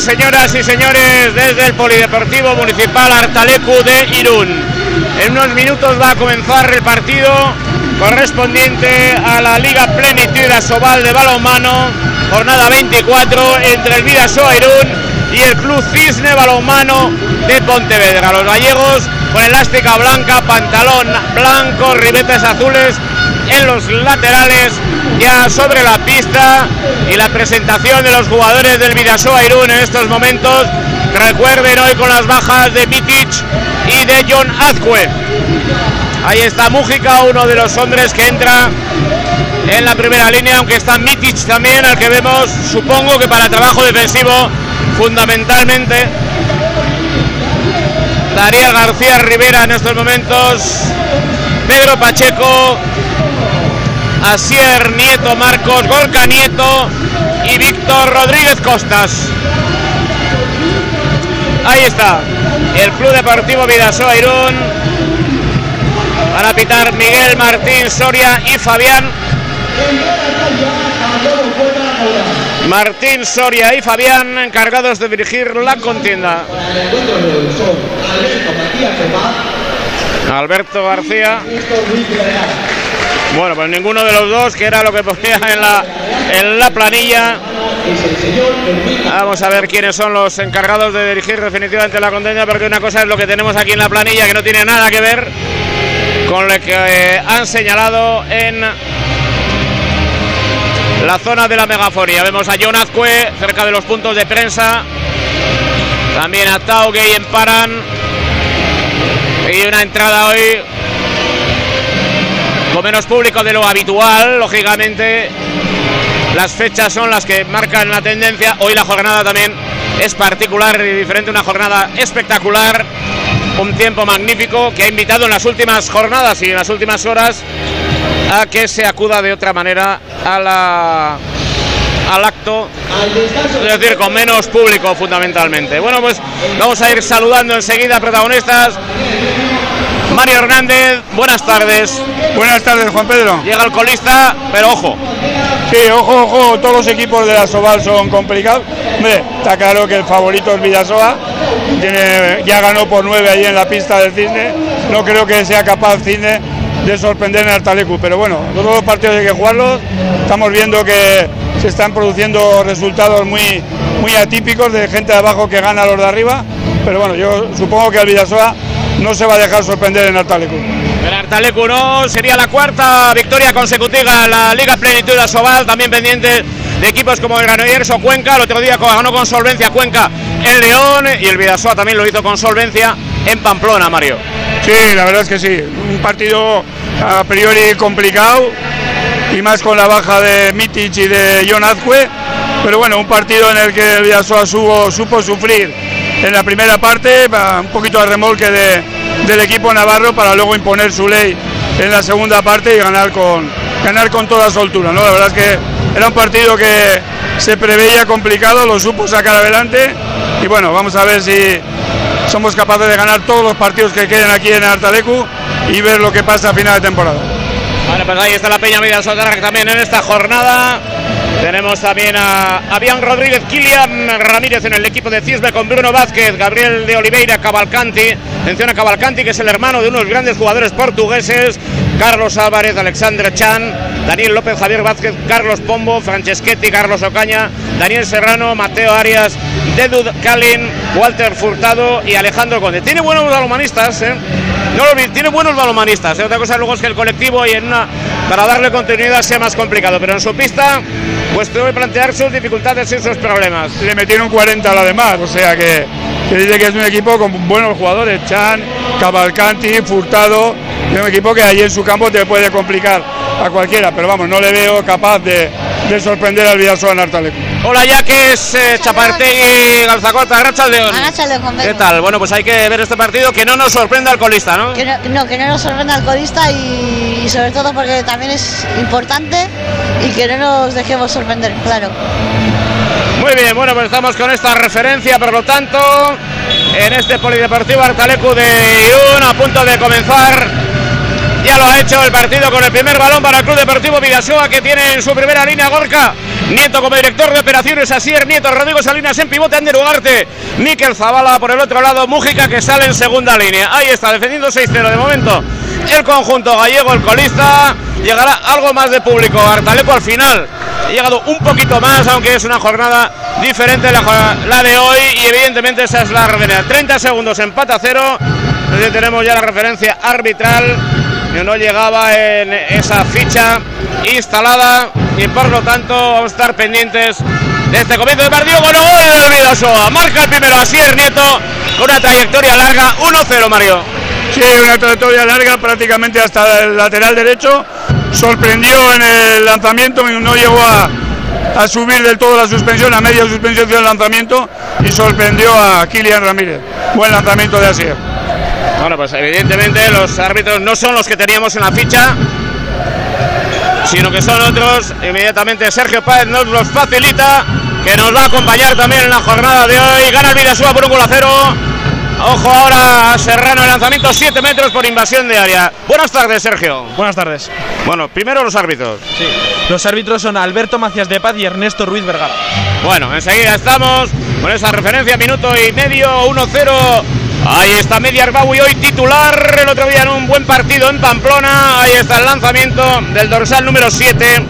señoras y señores, desde el Polideportivo Municipal Artalecu de Irún. En unos minutos va a comenzar el partido correspondiente a la Liga Plenitud Asobal de Balonmano, jornada 24 entre el Vidasoa Irún y el Club Cisne Balonmano de Pontevedra. Los gallegos con elástica blanca, pantalón blanco, ribetes azules en los laterales, ya sobre la pista y la presentación de los jugadores del Vidasoa Irún en estos momentos. Recuerden hoy con las bajas de Mitic y de John Azcue. Ahí está Mújica, uno de los hombres que entra en la primera línea, aunque está Mitic también, al que vemos, supongo que para trabajo defensivo fundamentalmente. Darío García Rivera en estos momentos, Pedro Pacheco, Asier Nieto Marcos, Gorka Nieto y Víctor Rodríguez Costas. Ahí está, el Club Deportivo Vidasoa Irún. Van a pitar Miguel Martín Soria y Fabián. Martín Soria y Fabián encargados de dirigir la contienda. Alberto García. Bueno, pues ninguno de los dos, que era lo que ponía en la, en la planilla. Vamos a ver quiénes son los encargados de dirigir definitivamente la contienda, porque una cosa es lo que tenemos aquí en la planilla, que no tiene nada que ver con lo que eh, han señalado en la zona de la megafonía. Vemos a John Azcue cerca de los puntos de prensa. También a Tauge y Emparan. Y una entrada hoy con menos público de lo habitual, lógicamente. Las fechas son las que marcan la tendencia. Hoy la jornada también es particular y diferente, una jornada espectacular. Un tiempo magnífico que ha invitado en las últimas jornadas y en las últimas horas a que se acuda de otra manera a al acto, es decir, con menos público fundamentalmente. Bueno, pues vamos a ir saludando enseguida protagonistas. Mario Hernández, buenas tardes. Buenas tardes, Juan Pedro. Llega el colista, pero ojo. Sí, ojo, ojo, todos los equipos de la Sobal son complicados. Hombre, está claro que el favorito es Villasoa. Tiene, ya ganó por nueve ahí en la pista del Cisne. No creo que sea capaz Cisne de sorprender en Artalecu, pero bueno, todos los partidos hay que jugarlos. Estamos viendo que se están produciendo resultados muy, muy atípicos de gente de abajo que gana a los de arriba, pero bueno, yo supongo que el Villasoa no se va a dejar sorprender en Artalecu. El Artalecu no sería la cuarta victoria consecutiva en la Liga Plenitud de Asobal, también pendiente de equipos como el Granollers o Cuenca. El otro día ganó con solvencia Cuenca el León y el Vidasoa también lo hizo con solvencia en Pamplona, Mario. Sí, la verdad es que sí. Un partido a priori complicado y más con la baja de Mitic y de John Azcue. Pero bueno, un partido en el que el Vidasoa supo, supo sufrir en la primera parte, un poquito de remolque de, del equipo navarro para luego imponer su ley en la segunda parte y ganar con, ganar con toda soltura. ¿no? La verdad es que era un partido que se preveía complicado, lo supo sacar adelante y bueno, vamos a ver si somos capaces de ganar todos los partidos que queden aquí en Artalecu y ver lo que pasa a final de temporada. Pues ahí está la Peña Sotarrac también en esta jornada. Tenemos también a Avian Rodríguez, Kilian Ramírez en el equipo de Cisbe con Bruno Vázquez, Gabriel de Oliveira, Cavalcanti. Atención a Cavalcanti, que es el hermano de unos grandes jugadores portugueses. Carlos Álvarez, Alexandre Chan, Daniel López, Javier Vázquez, Carlos Pombo, Franceschetti, Carlos Ocaña, Daniel Serrano, Mateo Arias, Dedud Kalin, Walter Furtado y Alejandro Conde. Tiene buenos balomanistas, ¿eh? No lo olvides, tiene buenos balomanistas. ¿eh? Otra cosa luego es que el colectivo y en una, para darle continuidad sea más complicado, pero en su pista pues debe plantear sus dificultades y sus problemas. Le metieron 40 a la demás, o sea que, que dice que es un equipo con buenos jugadores, Chan, Cavalcanti, Furtado, es un equipo que allí en su campo te puede complicar a cualquiera, pero vamos, no le veo capaz de, de sorprender al Vidasoa en Artalecu. Hola, ya que es eh, Chapartegui, Galzacorta, Racha León. ¿Qué tal? Bueno, pues hay que ver este partido, que no nos sorprenda el colista, ¿no? Que no, no, que no nos sorprenda el colista y, y sobre todo porque también es importante y que no nos dejemos sorprender, claro. Muy bien, bueno, pues estamos con esta referencia, por lo tanto, en este Polideportivo Artalecu de Irún, a punto de comenzar. Ya lo ha hecho el partido con el primer balón para el Club Deportivo Vidasoa, que tiene en su primera línea Gorka Nieto como director de operaciones, Asier Nieto, Rodrigo Salinas en pivote, Ander Ugarte, Miquel Zavala por el otro lado, Mújica que sale en segunda línea. Ahí está, defendiendo 6-0 de momento. El conjunto gallego, el colista, llegará algo más de público. Artaleco al final ha llegado un poquito más, aunque es una jornada diferente la, la de hoy y evidentemente esa es la referencia. 30 segundos, empate a cero. tenemos ya la referencia arbitral no llegaba en esa ficha instalada y por lo tanto vamos a estar pendientes de este comienzo de partido con gol del Vidasoa. Marca el primero Asier Nieto con una trayectoria larga 1-0 Mario. Sí, una trayectoria larga prácticamente hasta el lateral derecho. Sorprendió en el lanzamiento, no llegó a, a subir del todo la suspensión, a media suspensión del lanzamiento y sorprendió a Kilian Ramírez. Buen lanzamiento de Asier. Bueno, pues evidentemente los árbitros no son los que teníamos en la ficha, sino que son otros. Inmediatamente Sergio Páez nos los facilita, que nos va a acompañar también en la jornada de hoy. Gana el Vidasúa por un gol a cero. Ojo ahora Serrano, el lanzamiento 7 metros por invasión de área. Buenas tardes, Sergio. Buenas tardes. Bueno, primero los árbitros. Sí. Los árbitros son Alberto Macías de Paz y Ernesto Ruiz Vergara. Bueno, enseguida estamos con esa referencia, minuto y medio, 1-0 Ahí está Media Arbaui hoy titular. El otro día en un buen partido en Pamplona. Ahí está el lanzamiento del dorsal número 7.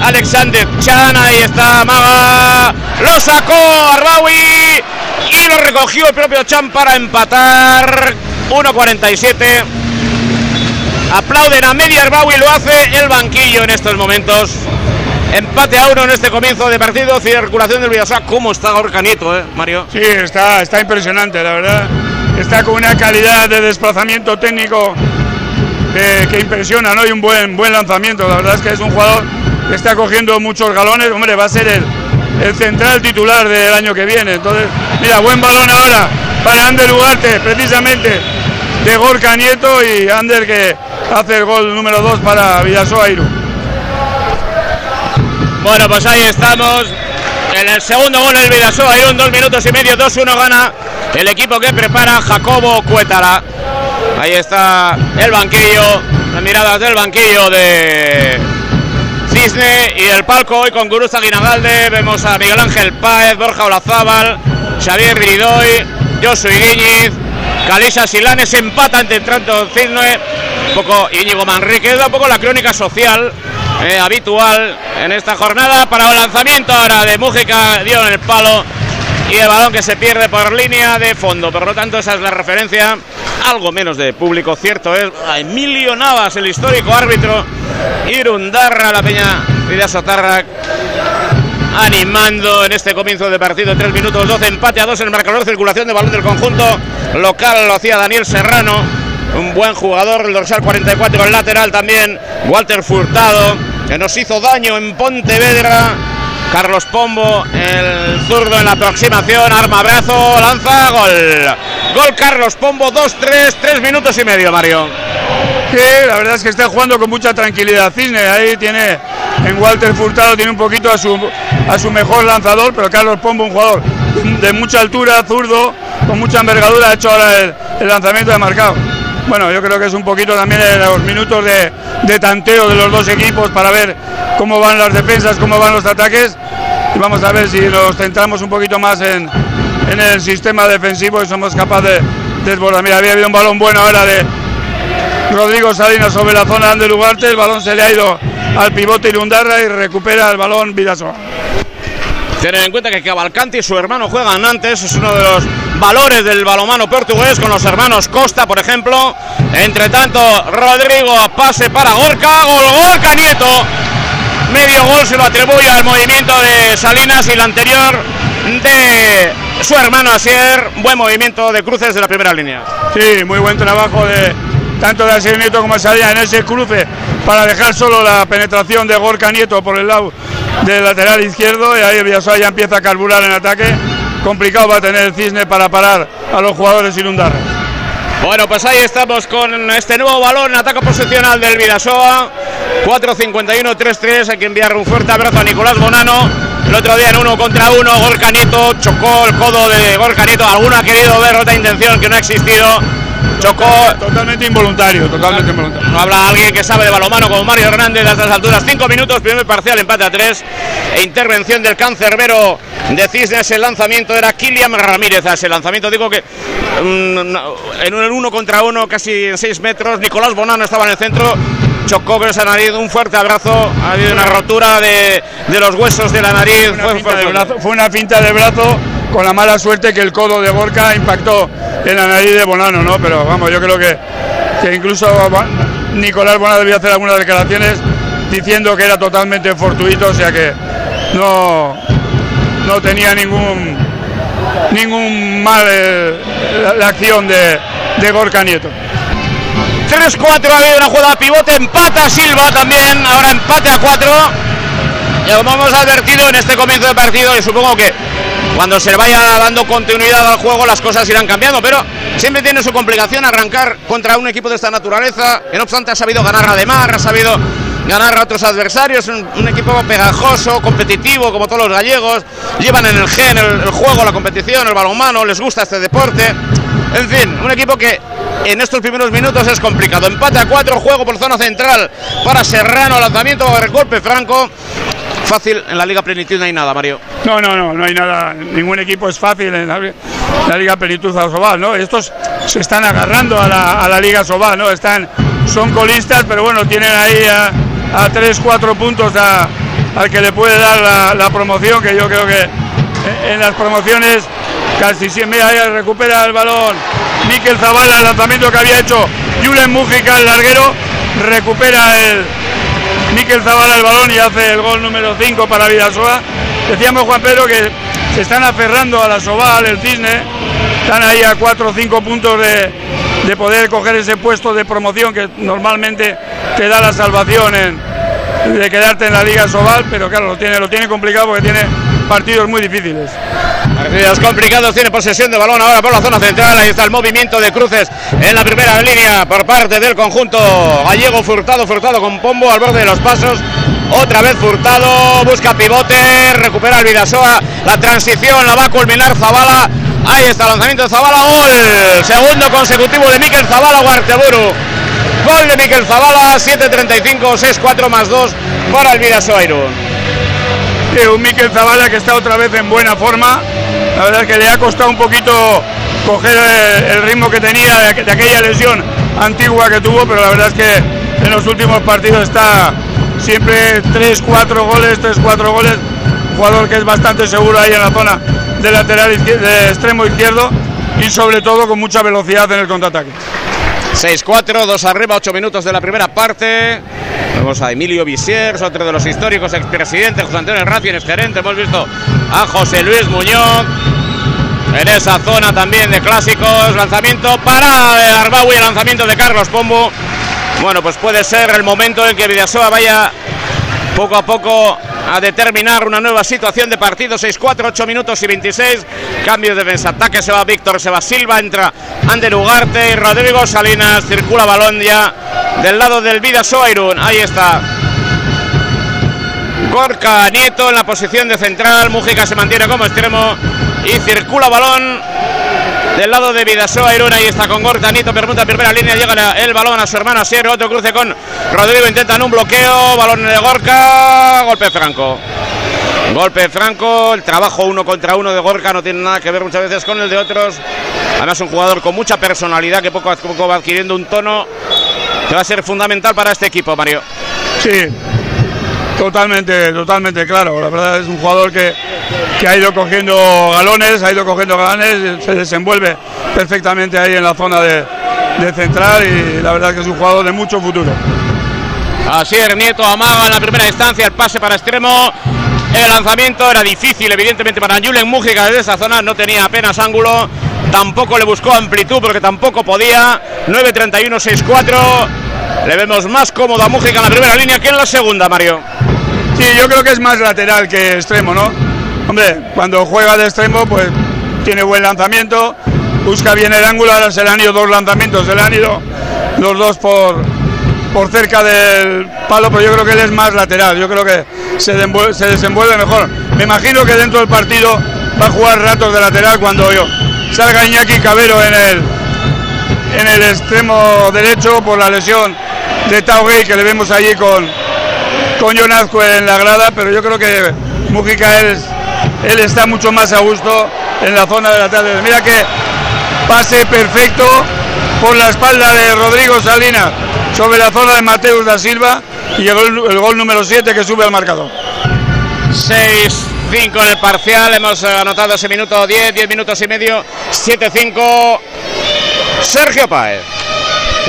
Alexander Chan, ahí está Maga. Lo sacó Arbaui y lo recogió el propio Chan para empatar. 1.47. Aplauden a Media Arbaui, lo hace el banquillo en estos momentos. Empate a uno en este comienzo de partido, circulación del Vidasoa. ¿Cómo está Gorka Nieto, eh, Mario? Sí, está, está impresionante, la verdad. Está con una calidad de desplazamiento técnico que, impresiona, ¿no? Y un buen, buen lanzamiento. La verdad es que es un jugador que está cogiendo muchos galones. Hombre, va a ser el, central titular del año que viene. Entonces, mira, buen balón ahora para Ander Ugarte, precisamente de Gorka Nieto y Ander que hace el gol número 2 para Vidasoa Iru. Bueno, pues ahí estamos. En el segundo gol del Vidasoa, hay un dos minutos y medio, 2-1 gana el equipo que prepara Jacobo Cuétara. Ahí está el banquillo, las miradas del banquillo de Cisne y el palco hoy con Guruza Guinagalde. Vemos a Miguel Ángel Páez, Borja Olazábal, Xavier Viridoy, Josué Guiñiz, Calisa Silanes empata entre tanto Cisne, un poco Íñigo Manrique, un poco la crónica social eh, habitual en esta jornada para el lanzamiento ahora de Mújica, dio en el palo y el balón que se pierde por línea de fondo. Por lo tanto, esa es la referencia. Algo menos de público, cierto es. Emilio Navas, el histórico árbitro. Irundarra, la peña Vida Sotarra animando en este comienzo de partido. 3 minutos 12, empate a 2 en el marcador. Circulación de balón del conjunto local lo hacía Daniel Serrano. Un buen jugador, el dorsal 44, el lateral también. Walter Furtado, que nos hizo daño en Pontevedra. Carlos Pombo, el zurdo en la aproximación, arma brazo, lanza, gol. Gol Carlos Pombo, 2-3, 3 minutos y medio, Mario. Sí, la verdad es que está jugando con mucha tranquilidad. Cisne ahí tiene en Walter Furtado, tiene un poquito a su, a su mejor lanzador, pero Carlos Pombo, un jugador de mucha altura, zurdo, con mucha envergadura, ha hecho ahora el, el lanzamiento de marcado. Bueno, yo creo que es un poquito también los minutos de, de tanteo de los dos equipos para ver cómo van las defensas, cómo van los ataques y vamos a ver si nos centramos un poquito más en, en el sistema defensivo y somos capaces de desbordar. Mira, había habido un balón bueno ahora de Rodrigo Salinas sobre la zona de Lugarte, el balón se le ha ido al pivote Irundarra y recupera el balón Vidasoa. Tener en cuenta que Cavalcanti y su hermano juegan antes, es uno de los valores del balomano portugués con los hermanos Costa, por ejemplo. Entre tanto, Rodrigo pase para Gorka, Gorka Nieto. Medio gol se lo atribuye al movimiento de Salinas y el anterior de su hermano Asier. Buen movimiento de cruces de la primera línea. Sí, muy buen trabajo de tanto de Asier Nieto como Salinas en ese cruce para dejar solo la penetración de Gorka Nieto por el lado del lateral izquierdo y ahí el Villasoa ya empieza a carburar en ataque. Complicado va a tener el Cisne para parar a los jugadores Irundarra. Bueno, pues ahí estamos con este nuevo balón, ataque posicional del Vidasoa. 4-51-3-3. Hay que enviar un fuerte abrazo a Nicolás Bonano. El otro día en uno contra uno, Gorka Nieto chocó el codo de Gorka Nieto. Alguno ha querido ver otra intención que no ha existido. Chocó. Totalmente involuntario, totalmente involuntario. No habla alguien que sabe de balomano como Mario Hernández a estas alturas. Cinco minutos, primer parcial, empate a tres. E intervención del cancerbero de Cisnes. El lanzamiento era Kilian Ramírez. A ese lanzamiento digo que mm, en un uno contra uno, casi en seis metros. Nicolás Bonano estaba en el centro chocó con esa nariz, un fuerte abrazo, ha habido una rotura de, de los huesos de la nariz. Fue una, finta de brazo, fue una finta de brazo con la mala suerte que el codo de Gorka impactó en la nariz de Bonano, ¿no? Pero vamos, yo creo que, que incluso Nicolás Bonano debía hacer algunas declaraciones diciendo que era totalmente fortuito, o sea que no, no tenía ningún ningún mal eh, la, acción de, de Gorka Nieto. 3-4 ha habido una jugada pivote, empata Silva también, ahora empate a 4. Y como hemos advertido en este comienzo de partido, y supongo que cuando se vaya dando continuidad al juego las cosas irán cambiando, pero siempre tiene su complicación arrancar contra un equipo de esta naturaleza, que no obstante ha sabido ganar a Demar, ha sabido ganar a otros adversarios, un, equipo pegajoso, competitivo, como todos los gallegos, llevan en el gen el, el juego, la competición, el balonmano, les gusta este deporte. En fin, un equipo que en estos primeros minutos es complicado. Empate a cuatro, juego por zona central para Serrano, lanzamiento, golpe franco. Fácil en la Liga Plenitud no hay nada, Mario. No, no, no, no hay nada. Ningún equipo es fácil en la, la Liga Plenitud Sobal, ¿no? Estos se están agarrando a la, a la Liga Sobal, ¿no? Están, son colistas, pero bueno, tienen ahí a, a 3, 4 puntos a, al que le puede dar la, la, promoción, que yo creo que en, en las promociones casi siempre ahí recupera el balón Miquel Zavala, el lanzamiento que había hecho Julen Mújica, el larguero, recupera el Miquel Zavala el balón y hace el gol número 5 para Vidasoa. Decíamos Juan Pedro que se están aferrando a la Sobal, el Cisne, están ahí a 4 o 5 puntos de, de, poder coger ese puesto de promoción que normalmente te da la salvación de quedarte en la Liga Sobal, pero claro, lo tiene, lo tiene complicado porque tiene partidos muy difíciles. Partidos complicados, tiene posesión de balón ahora por la zona central, ahí está el movimiento de cruces en la primera línea por parte del conjunto gallego Furtado, Furtado con Pombo al borde de los pasos, otra vez Furtado, busca pivote, recupera el Vidasoa, la transición la va a culminar Zabala, ahí está el lanzamiento de Zabala, gol, segundo consecutivo de Miquel Zabala, Guarteburu. Gol de Miquel Zabala, 7.35, 6-4 más 2 para el Vidasoa un Miquel Zavala que está otra vez en buena forma. La verdad es que le ha costado un poquito coger el ritmo que tenía de, aquella lesión antigua que tuvo, pero la verdad es que en los últimos partidos está siempre 3-4 goles, 3-4 goles. Jugador que es bastante seguro ahí en la zona de lateral de extremo izquierdo y sobre todo con mucha velocidad en el contraataque. 6-4, 2 arriba, 8 minutos de la primera parte. Vemos a Emilio Visiers, otro de los históricos expresidentes, José Antonio Racines, gerente. Hemos visto a José Luis Muñoz en esa zona también de clásicos. Lanzamiento para el Arbaui, lanzamiento de Carlos Pombo. Bueno, pues puede ser el momento en que Vidasoa vaya poco a poco a determinar una nueva situación de partido. 6-4, 8 minutos y 26. Cambio de defensa. Ataque se va Víctor, se va Silva, entra Ander Ugarte y Rodrigo Salinas. Circula balón ya del lado del Vidasoa Irún. Ahí está. Gorka Nieto en la posición de central. Mújica se mantiene como extremo y circula balón del lado de Vidasoa Irún. Ahí está con Gorka Nieto. Permuta primera línea. Llega el balón a su hermano Asier. Otro cruce con Rodrigo. Intentan un bloqueo. Balón de Gorka. Golpe franco. Golpe franco, el trabajo uno contra uno de Gorka no tiene nada que ver muchas veces con el de otros. Además un jugador con mucha personalidad que poco a poco va adquiriendo un tono que va a ser fundamental para este equipo, Mario. Sí, totalmente, totalmente claro. La verdad es un jugador que, que ha ido cogiendo galones, ha ido cogiendo galones, se desenvuelve perfectamente ahí en la zona de, de central y la verdad es que es un jugador de mucho futuro. Así es, Nieto amaga en la primera instancia el pase para extremo. El lanzamiento era difícil, evidentemente, para Julen Mújica desde esa zona, no tenía apenas ángulo. Tampoco le buscó amplitud porque tampoco podía. 9-31-6-4. Le vemos más cómodo a Mújica en la primera línea que en la segunda, Mario. Sí, yo creo que es más lateral que extremo, ¿no? Hombre, cuando juega de extremo, pues tiene buen lanzamiento, busca bien el ángulo. Ahora se le han ido dos lanzamientos, se le han ido los dos por, por cerca del palo, pero yo creo que él es más lateral, yo creo que se, desenvuelve, se desenvuelve mejor. Me imagino que dentro del partido va a jugar ratos de lateral cuando yo salga Iñaki Cabero en el en el extremo derecho por la lesión de Tao que le vemos allí con, con John Azcue en la grada, pero yo creo que Mujica él, él está mucho más a gusto en la zona de la tarde. Mira que pase perfecto por la espalda de Rodrigo Salinas sobre la zona de Mateus da Silva y el, el gol número 7 que sube al marcador. 6-5 en el parcial, hemos anotado ese minuto 10, 10 minutos y medio, 7-5. Sergio Paez.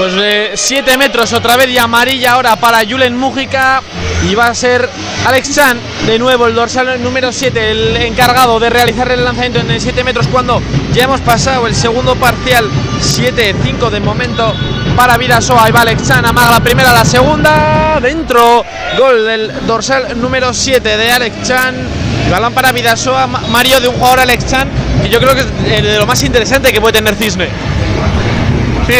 Pues de 7 metros otra vez y amarilla ahora para Julen Mújica. Y va a ser Alex Chan, de nuevo el dorsal número 7, el encargado de realizar el lanzamiento en el 7 metros cuando ya hemos pasado el segundo parcial 7-5 de momento para Vidasoa. Ahí va Alex Chan, amaga la primera, la segunda, dentro. Gol del dorsal número 7 de Alex Chan. Balón para Vidasoa, Mario de un jugador Alex Chan, que yo creo que es de lo más interesante que puede tener Cisne. Sí,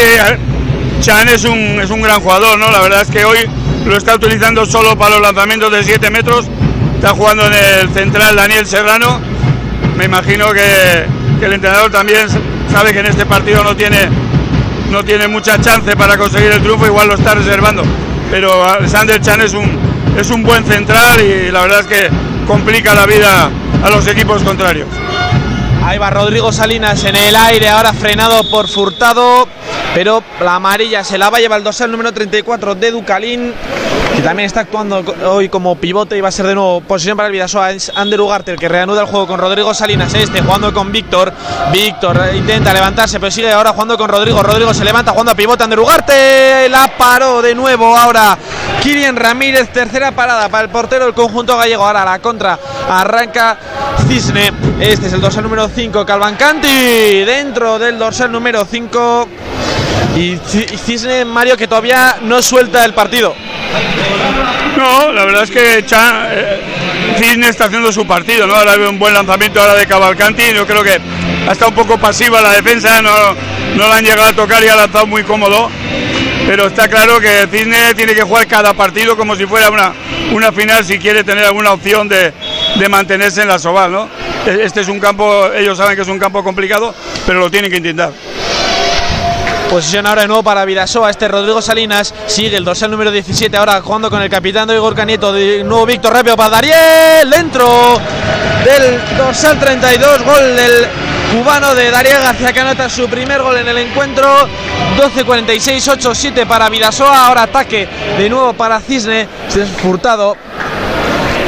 Chan es un, es un gran jugador, ¿no? La verdad es que hoy lo está utilizando solo para los lanzamientos de 7 metros. Está jugando en el central Daniel Serrano. Me imagino que, el entrenador también sabe que en este partido no tiene, no tiene mucha chance para conseguir el triunfo, igual lo está reservando. Pero Alexander Chan es un, es un buen central y la verdad es que complica la vida a los equipos contrarios. Ahí va Rodrigo Salinas en el aire, ahora frenado por Furtado, pero la amarilla se la va a llevar el dorsal número 34 de Ducalín, que también está actuando hoy como pivote y va a ser de nuevo posición para el Vidasoa. Es Ander Ugarte el que reanuda el juego con Rodrigo Salinas, este jugando con Víctor. Víctor intenta levantarse, pero sigue ahora jugando con Rodrigo. Rodrigo se levanta jugando a pivote. Ander Ugarte la paró de nuevo ahora. Kirian Ramírez, tercera parada para el portero del conjunto gallego. Ahora la contra arranca Cisne. Este es el dorsal número 5, Calvancanti, dentro del dorsal número 5. Y Cisne Mario que todavía no suelta el partido. No, la verdad es que eh, Cisne está haciendo su partido, ¿no? Ahora veo un buen lanzamiento ahora de Cavalcanti. Yo creo que ha estado un poco pasiva la defensa, no, no la han llegado a tocar y ha lanzado muy cómodo. Pero está claro que Cisne tiene que jugar cada partido como si fuera una, una final si quiere tener alguna opción de, de mantenerse en la Soval, ¿no? Este es un campo, ellos saben que es un campo complicado, pero lo tienen que intentar. Posición ahora de nuevo para Vidasoa. Este Rodrigo Salinas sigue el dorsal número 17. Ahora jugando con el capitán de Igor Canieto. De nuevo Víctor rápido para Dariel. Dentro del dorsal 32. Gol del cubano de Dariel García que anota su primer gol en el encuentro. 12-46, 8-7 para Vidasoa. Ahora ataque de nuevo para Cisne. Se furtado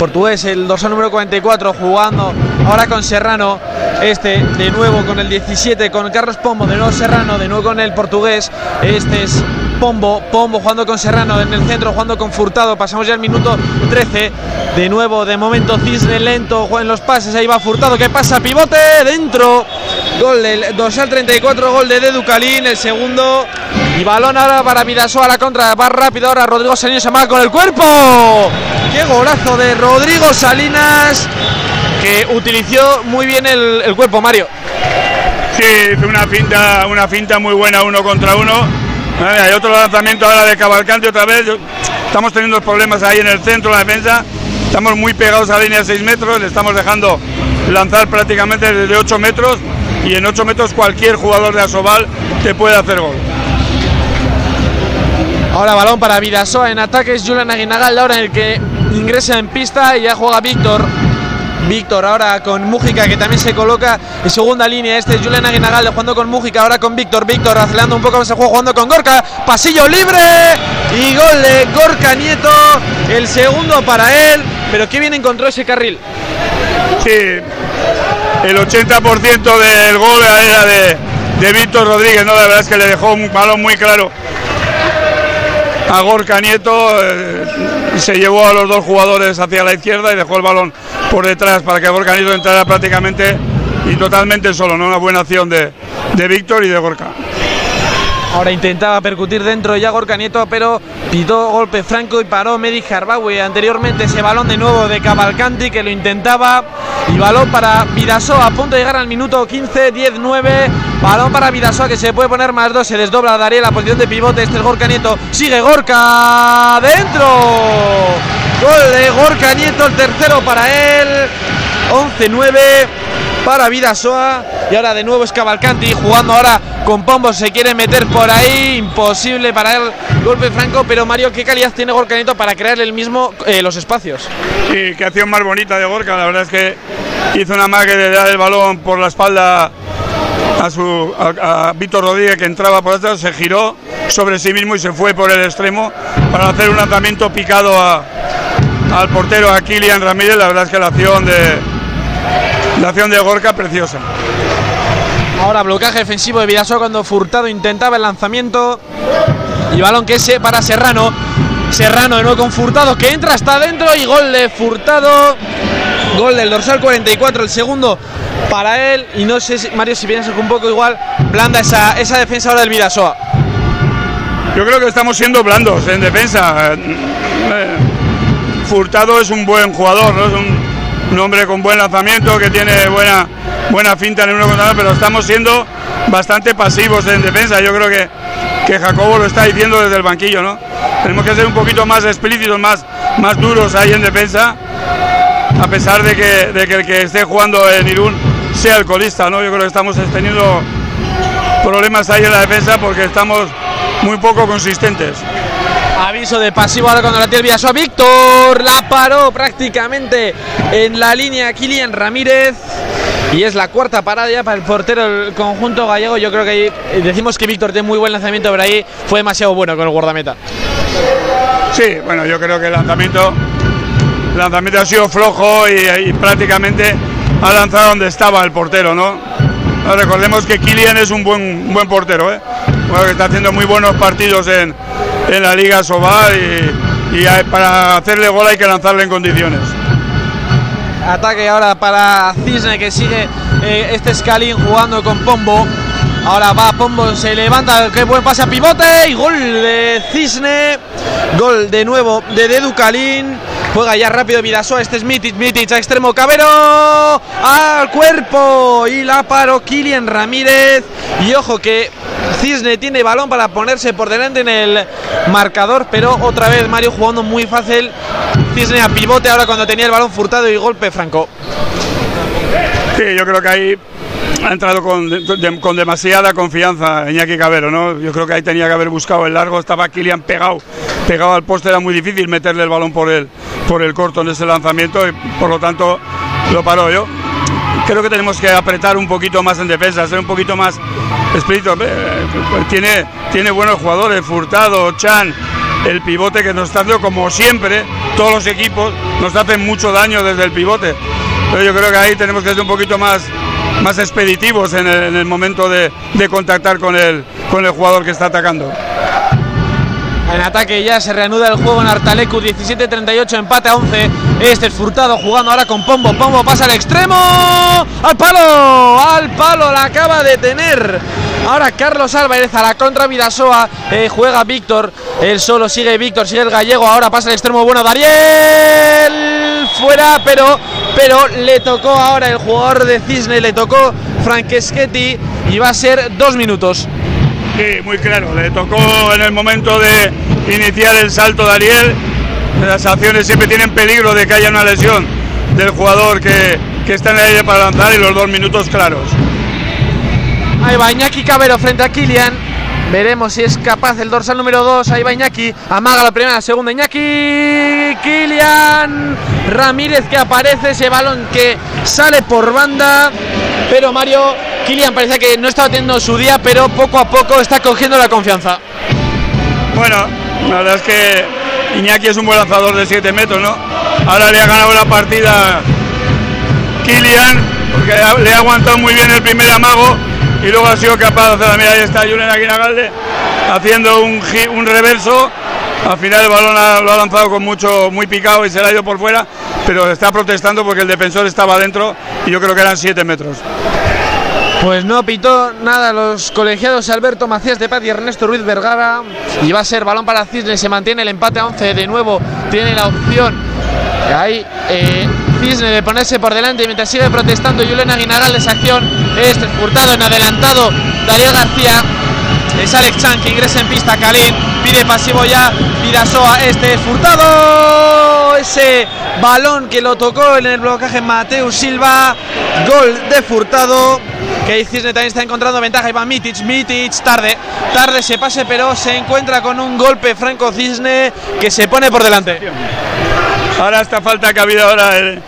portugués, el dorsal número 44, jugando ahora con Serrano. Este de nuevo con el 17, con Carlos Pombo, de nuevo Serrano, de nuevo con el portugués. Este es Pombo, Pombo jugando con Serrano en el centro, jugando con Furtado. Pasamos ya al minuto 13. De nuevo, de momento, Cisne lento, en los pases. Ahí va Furtado, que pasa, pivote dentro. Gol del dorsal 34, gol de Deducalín, el segundo. Y balón ahora para Vidasoa a la contra. Va rápido ahora Rodrigo Salinas se amaga con el cuerpo. ¡Qué golazo de Rodrigo Salinas! Que utilizó muy bien el, el cuerpo, Mario. Sí, hizo una finta, una finta muy buena uno contra uno. Hay otro lanzamiento ahora de Cavalcante otra vez. Estamos teniendo problemas ahí en el centro de la defensa. Estamos muy pegados a la línea de 6 metros. Le estamos dejando lanzar prácticamente desde 8 metros. Y en 8 metros cualquier jugador de Asobal te puede hacer gol. Ahora balón para Vidasoa en ataques. Julian Aguinagal ahora en el que ingresa en pista y ya juega Víctor. Víctor ahora con Mújica que también se coloca en segunda línea. Este es Julian Aguinagal jugando con Mújica, ahora con Víctor. Víctor acelerando un poco más el juego, jugando con Gorka. Pasillo libre y gol de Gorka Nieto. El segundo para él. Pero qué bien encontró ese carril. Sí, el 80% del gol era de, de Víctor Rodríguez, ¿no? La verdad es que le dejó un balón muy claro a Gorka Nieto. Eh, se llevó a los dos jugadores hacia la izquierda y dejó el balón por detrás para que Gorka Nieto entrara prácticamente y totalmente solo, ¿no? Una buena acción de, de Víctor y de Gorka. Ahora intentaba percutir dentro ya Gorka Nieto, pero pitó golpe franco y paró Medi Harbawi. Anteriormente ese balón de nuevo de Cavalcanti que lo intentaba. Y balón para Vidasoa a punto de llegar al minuto 15, 10, 9. Balón para Vidasoa que se puede poner más dos. Se desdobla Daría la posición de pivote. Este es Gorka Nieto. Sigue Gorka dentro. Gol de Gorka Nieto, el tercero para él. 11-9 para Vidasoa. y ahora de nuevo es Cavalcanti jugando ahora con Pombo, se quiere meter por ahí, imposible para él, golpe franco, pero Mario, ¿qué calidad tiene Gorka Nieto para crear el mismo eh, los espacios? Sí, qué acción más bonita de Gorka, la verdad es que hizo una magia de dar el balón por la espalda a, su, a, Víctor Rodríguez que entraba por detrás, se giró sobre sí mismo y se fue por el extremo para hacer un lanzamiento picado al portero, a Kilian Ramírez. La verdad es que la acción de, la acción de Gorka preciosa. Ahora blocaje defensivo de Vidasoa cuando Furtado intentaba el lanzamiento. Y balón que es para Serrano. Serrano de nuevo con Furtado que entra hasta adentro y gol de Furtado. Gol del dorsal 44, el segundo para él. Y no sé, si, Mario, si piensas un poco igual, blanda esa, esa defensa ahora del Vidasoa. Yo creo que estamos siendo blandos en defensa. Eh, Furtado es un buen jugador, ¿no? es un, hombre con buen lanzamiento que tiene buena, buena finta en el uno contra uno, pero estamos siendo bastante pasivos en defensa. Yo creo que, que Jacobo lo está diciendo desde el banquillo, ¿no? Tenemos que ser un poquito más explícitos, más, más duros ahí en defensa a pesar de que, de que el que esté jugando en Irún sea el colista, ¿no? Yo creo que estamos teniendo problemas ahí en la defensa porque estamos muy poco consistentes. Aviso de pasivo ahora cuando la tiene el a Víctor la paró prácticamente en la línea Kilian Ramírez. Y es la cuarta parada ya para el portero del conjunto gallego. Yo creo que ahí decimos que Víctor tiene muy buen lanzamiento, pero ahí fue demasiado bueno con el guardameta. Sí, bueno, yo creo que el lanzamiento el lanzamiento ha sido flojo y, prácticamente ha lanzado donde estaba el portero, ¿no? recordemos que Kilian es un buen, buen portero, ¿eh? que está haciendo muy buenos partidos en, la Liga Sobal y, para hacerle gol hay que lanzarle en condiciones. Ataque ahora para Cisne que sigue eh, este Scalin jugando con Pombo. Ahora va Pombo, se levanta, qué buen pase a pivote y gol de Cisne. Gol de nuevo de Dedu Calín. Juega ya rápido Vidasoa, este es Mitic, Mitic a extremo, Cabero al cuerpo y la paró Kilian Ramírez. Y ojo que Cisne tiene balón para ponerse por delante en el marcador, pero otra vez Mario jugando muy fácil. Cisne a pivote ahora cuando tenía el balón furtado y golpe franco. Sí, yo creo que ahí ha entrado con, demasiada confianza Iñaki Cabero, ¿no? Yo creo que ahí tenía que haber buscado el largo, estaba Kilian pegado, pegado al poste, era muy difícil meterle el balón por el, por el corto en ese lanzamiento y por lo tanto lo paró yo. Creo que tenemos que apretar un poquito más en defensa, ser un poquito más espíritu. Tiene, tiene buenos jugadores, Furtado, Chan, el pivote que nos está dando como siempre, todos los equipos nos hacen mucho daño desde el pivote. Pero yo creo que ahí tenemos que ser un poquito más más expeditivos en el, momento de, contactar con el, con el jugador que está atacando. En ataque ya se reanuda el juego en Artalecu, 17-38, empate a 11. Este es Furtado jugando ahora con Pombo. Pombo pasa al extremo. ¡Al palo! ¡Al palo! La acaba de tener. Ahora Carlos Álvarez a la contra Vidasoa. Eh, juega Víctor. El solo sigue Víctor, sigue el gallego. Ahora pasa al extremo bueno. Dariel. Fuera, pero, pero le tocó ahora el jugador de Cisne. Le tocó Francheschetti. Y va a ser dos minutos. Sí, muy claro. Le tocó en el momento de iniciar el salto de Ariel. Las acciones siempre tienen peligro de que haya una lesión del jugador que, está en el aire para lanzar y los dos minutos claros. Ahí va Iñaki Cabero frente a Kilian. Veremos si es capaz el dorsal número 2. Ahí va Iñaki. Amaga la primera, la segunda. Iñaki. Kilian Ramírez que aparece. Ese balón que sale por banda. Pero Mario Kilian parece que no estaba teniendo su día, pero poco a poco está cogiendo la confianza. Bueno, la verdad es que Iñaki es un buen lanzador de 7 metros, ¿no? Ahora le ha ganado la partida Kilian, porque le ha aguantado muy bien el primer amago y luego ha sido capaz de hacer la mira. Ahí está Julen Aguinagalde haciendo un, un reverso. Al final el balón lo ha lanzado con mucho, muy picado y se le ha ido por fuera, pero está protestando porque el defensor estaba dentro y yo creo que eran 7 metros. Pues no pitó nada los colegiados Alberto Macías de Paz y Ernesto Ruiz Vergara. Y va a ser balón para Cisne, se mantiene el empate a 11. De nuevo tiene la opción ahí eh, Cisne de ponerse por delante mientras sigue protestando Yulena Guinagal esa acción. Este furtado en adelantado Darío García. Es Alex Chan que ingresa en pista. Kalin pide pasivo ya. Vidasoa. Este es Furtado. Ese balón que lo tocó en el blocaje Mateus Silva. Gol de Furtado. que Cisne también está encontrando ventaja va Mitic, Mitic tarde, tarde se pase pero se encuentra con un golpe Franco Cisne que se pone por delante. Ahora esta falta que ha habido ahora el-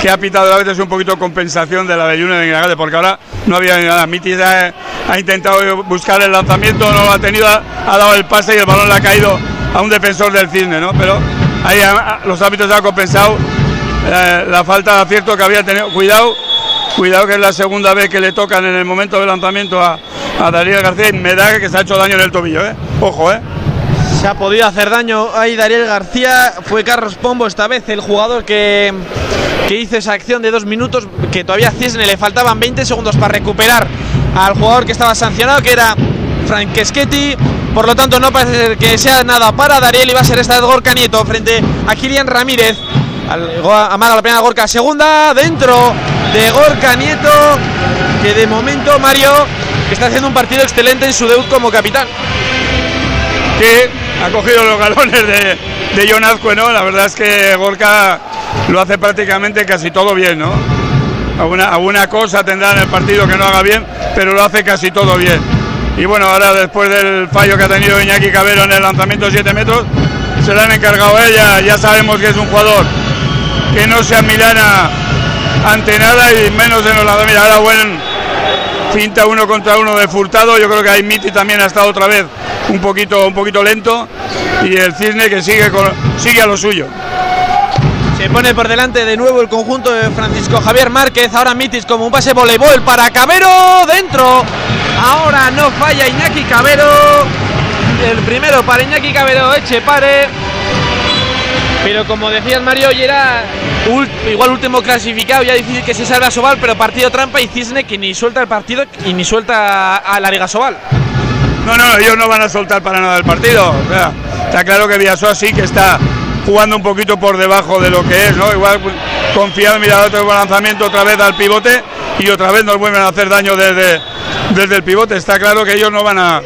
que ha pitado a veces un poquito compensación de la de Ingragate, porque ahora no había nada. Mitis ha, ha intentado buscar el lanzamiento, no lo ha tenido, ha, dado el pase y el balón le ha caído a un defensor del cisne, ¿no? Pero ahí ha- los árbitros han compensado eh, la falta de acierto que había tenido. Cuidado, cuidado que es la segunda vez que le tocan en el momento del lanzamiento a, a Darío García y me da que se ha hecho daño en el tobillo, ¿eh? Ojo, ¿eh? Se ha podido hacer daño ahí Dariel García. Fue Carlos Pombo esta vez el jugador que, que hizo esa acción de dos minutos. Que todavía a Cisne le faltaban 20 segundos para recuperar al jugador que estaba sancionado, que era Francheschetti. Por lo tanto, no parece que sea nada para Dariel. Y va a ser esta vez Gorka Nieto frente a Kilian Ramírez. Amaga la primera Gorka, segunda dentro de Gorka Nieto. Que de momento Mario está haciendo un partido excelente en su debut como capitán. que ha cogido los galones de, de ¿no? La verdad es que Gorka lo hace prácticamente casi todo bien, ¿no? Alguna, alguna cosa tendrá en el partido que no haga bien, pero lo hace casi todo bien. Y bueno, ahora después del fallo que ha tenido Iñaki Cabero en el lanzamiento de 7 metros, se le han encargado a ella. Ya sabemos que es un jugador que no se amilana ante nada y menos en los lanzamientos. Ahora buen finta uno contra uno de Furtado. Yo creo que ahí Miti también ha estado otra vez un poquito, un poquito lento. Y el Cisne que sigue, sigue a lo suyo. Pone por delante de nuevo el conjunto de Francisco Javier Márquez. Ahora Mitis como un pase voleibol para Cabero dentro. Ahora no falla Iñaki Cabero. El primero para Iñaki Cabero, Echepare. Pero como decías Mario, hoy era igual último clasificado, ya difícil que se salga Sobal, pero partido trampa y Cisne que ni suelta el partido y ni suelta a la Liga Sobal. No, no, ellos no van a soltar para nada el partido. Está claro que Villasoa sí que está jugando un poquito por debajo de lo que es, ¿no? Igual pues, confiado en mirar otro lanzamiento otra vez al pivote y otra vez nos vuelven a hacer daño desde, desde el pivote. Está claro que ellos no van a,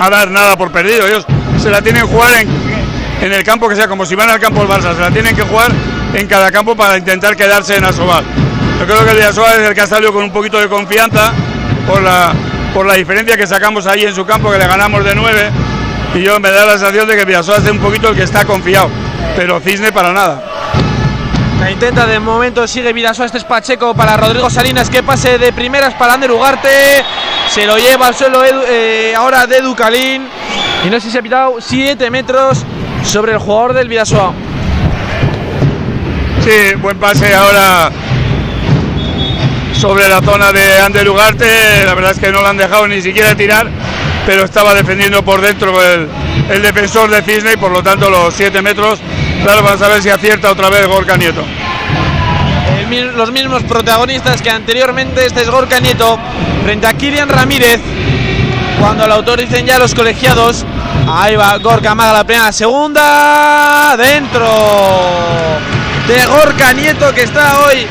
a dar nada por perdido. Ellos se la tienen que jugar en, en el campo que sea, como si van al campo el Barça, se la tienen que jugar en cada campo para intentar quedarse en Asobal. Yo creo que el Villasoa es el que ha salido con un poquito de confianza por la, por la diferencia que sacamos ahí en su campo, que le ganamos de 9. Y yo me da la sensación de que Villasoa es un poquito el que está confiado, pero Cisne para nada. La intenta de momento, sigue Vidasoa, este es Pacheco para Rodrigo Salinas, que pase de primeras para Ander Ugarte, se lo lleva al suelo Edu- eh, ahora de Ducalín, y no sé si se ha pitado 7 metros sobre el jugador del Vidasoa. Sí, buen pase ahora sobre la zona de Ander Ugarte. La verdad es que no lo han dejado ni siquiera tirar, pero estaba defendiendo por dentro el, defensor de Cisne y por lo tanto los 7 metros. Claro, vamos a ver si acierta otra vez Gorka Nieto. Los mismos protagonistas que anteriormente, este es Gorka Nieto, frente a Kirian Ramírez, cuando lo autoricen ya los colegiados. Ahí va Gorka Amaga la primera, segunda, dentro de Gorka Nieto que está hoy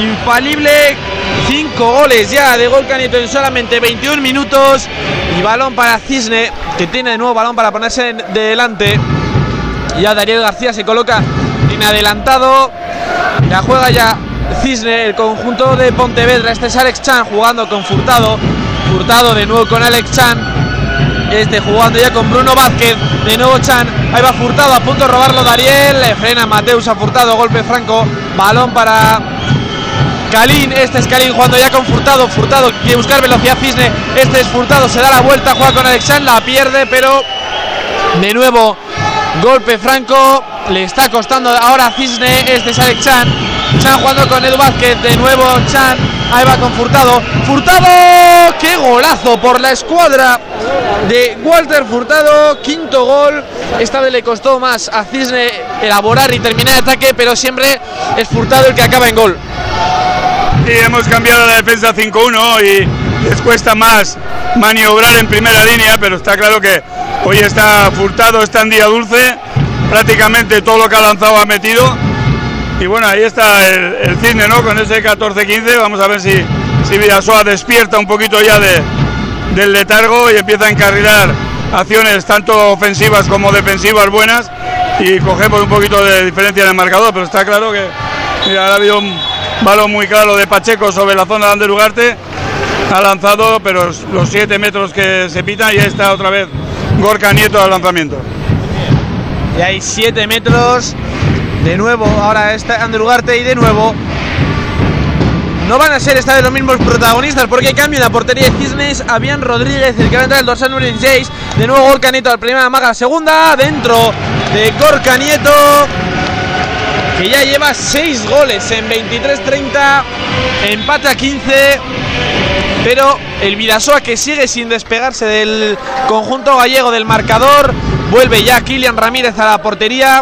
infalible. Cinco goles ya de Gorka Nieto en solamente 21 minutos. Y balón para Cisne, que tiene de nuevo balón para ponerse en- delante. Ya Daniel García se coloca en adelantado. La juega ya Cisne, el conjunto de Pontevedra. Este es Alex Chan jugando con Furtado. Furtado de nuevo con Alex Chan. Este jugando ya con Bruno Vázquez. De nuevo Chan. Ahí va Furtado a punto de robarlo Dariel. Le frena Mateus a Furtado. Golpe franco. Balón para Kalin, este es Kalin jugando ya con Furtado. Furtado quiere buscar velocidad Cisne. Este es Furtado, se da la vuelta, juega con Alex Chan, la pierde, pero de nuevo golpe franco. Le está costando ahora a Cisne. Este es Alex Chan. Chan jugando con Edu Vázquez. De nuevo Chan. Ahí va con Furtado. ¡Furtado! ¡Qué golazo por la escuadra de Walter Furtado! Quinto gol. Esta vez le costó más a Cisne elaborar y terminar el ataque, pero siempre es Furtado el que acaba en gol. Y hemos cambiado la defensa 5-1 y les cuesta más maniobrar en primera línea, pero está claro que hoy está Furtado, está en día dulce, prácticamente todo lo que ha lanzado ha metido. Y bueno, ahí está el, el cisne, ¿no? Con ese 14-15, vamos a ver si, si Vidasoa despierta un poquito ya de, del letargo y empieza a encarrilar acciones tanto ofensivas como defensivas buenas y cogemos un poquito de diferencia en el marcador, pero está claro que mira, ha habido un, balón muy claro de Pacheco sobre la zona de Ander Ugarte. Ha lanzado, pero los 7 metros que se pitan y ahí está otra vez Gorka Nieto al lanzamiento. Y hay 7 metros. De nuevo, ahora está Ander Ugarte y de nuevo no van a ser esta vez los mismos protagonistas porque hay cambio en la portería de Cisnes. Avian Rodríguez, el que va a entrar el dorsal número 16. De nuevo Gorka Nieto al primera maga, la segunda. Dentro de Gorka Nieto, que ya lleva 6 goles en 23-30. Empate a 15. Pero el Vidasoa que sigue sin despegarse del conjunto gallego del marcador. Vuelve ya Kilian Ramírez a la portería.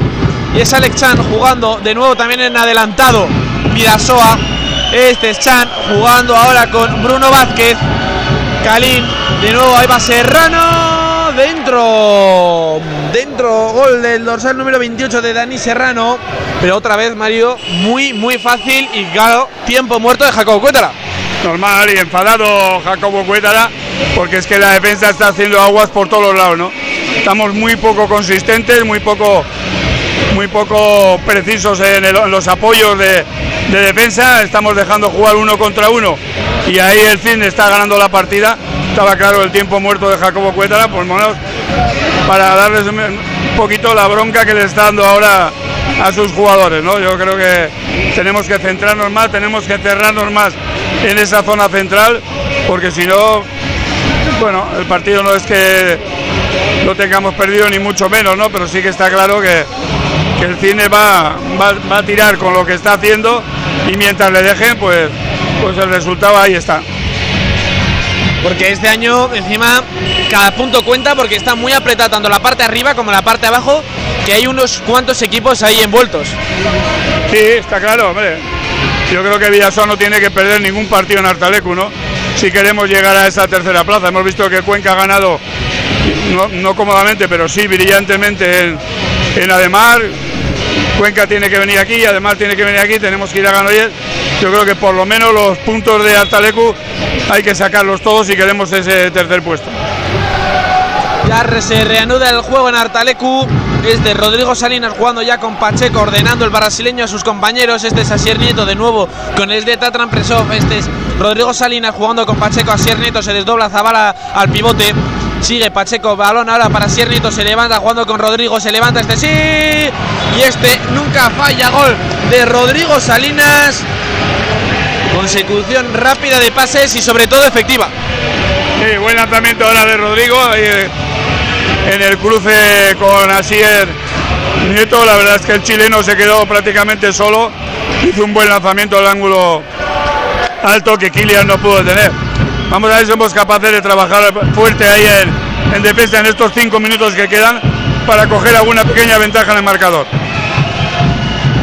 Y es Alex Chan jugando de nuevo también en adelantado. Vidasoa este es Chan jugando ahora con Bruno Vázquez. Calín, de nuevo ahí va Serrano. Dentro, dentro, gol del dorsal número 28 de Dani Serrano. Pero otra vez, Mario, muy, muy fácil y claro, tiempo muerto de Jacobo Cuétara. Normal y enfadado Jacobo Cuétara, porque es que la defensa está haciendo aguas por todos lados, ¿no? Estamos muy poco consistentes, muy poco muy poco precisos en, los apoyos de, defensa, estamos dejando jugar uno contra uno y ahí el fin está ganando la partida. Estaba claro el tiempo muerto de Jacobo Cuétara, por menos para darles un poquito la bronca que le está dando ahora a sus jugadores. ¿no? Yo creo que tenemos que centrarnos más, tenemos que cerrarnos más en esa zona central, porque si no, bueno, el partido no es que lo tengamos perdido ni mucho menos, ¿no? Pero sí que está claro que que el cine va, va, a tirar con lo que está haciendo y mientras le dejen, pues, pues el resultado ahí está. Porque este año, encima, cada punto cuenta porque está muy apretada tanto la parte arriba como la parte abajo, que hay unos cuantos equipos ahí envueltos. Sí, está claro, hombre. Yo creo que Villasoa no tiene que perder ningún partido en Artalecu, ¿no? Si queremos llegar a esa tercera plaza. Hemos visto que Cuenca ha ganado, no, no cómodamente, pero sí brillantemente en, en Ademar, Cuenca tiene que venir aquí, además tiene que venir aquí, tenemos que ir a Ganoyes. Yo creo que por lo menos los puntos de Altalecu hay que sacarlos todos si queremos ese tercer puesto. Ya se reanuda el juego en Artalecu. Es de Rodrigo Salinas jugando ya con Pacheco, ordenando el brasileño a sus compañeros. Este es Asier Nieto de nuevo con el de Tatran Presov. Este es Rodrigo Salinas jugando con Pacheco. Asier Nieto se desdobla Zabala al pivote. Sigue Pacheco, balón ahora para Siernito, se levanta jugando con Rodrigo, se levanta este sí. Y este nunca falla gol de Rodrigo Salinas. Consecución rápida de pases y sobre todo efectiva. Buen lanzamiento ahora de Rodrigo eh, en el cruce con Asier Nieto. La verdad es que el chileno se quedó prácticamente solo. Hizo un buen lanzamiento al ángulo alto que Kilian no pudo tener. Vamos a ver si somos capaces de trabajar fuerte ahí en, defensa en estos cinco minutos que quedan para coger alguna pequeña ventaja en el marcador.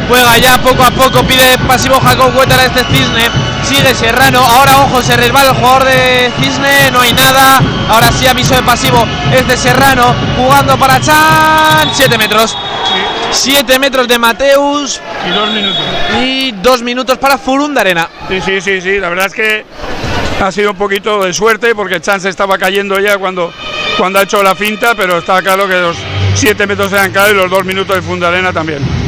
Juega ya poco a poco, pide pasivo Jacob Huétara este Cisne. Sigue Serrano. Ahora, ojo, se resbala el jugador de Cisne. No hay nada. Ahora sí, aviso de pasivo. Es de Serrano. Jugando para Chan. Siete metros. Siete metros de Mateus. Y dos minutos. Y dos minutos para Furunda Arena. Sí, sí, sí, sí. La verdad es que ha sido un poquito de suerte porque Chance estaba cayendo ya cuando, cuando ha hecho la finta, pero está claro que los 7 metros se han caído y los 2 minutos de Fundalena también.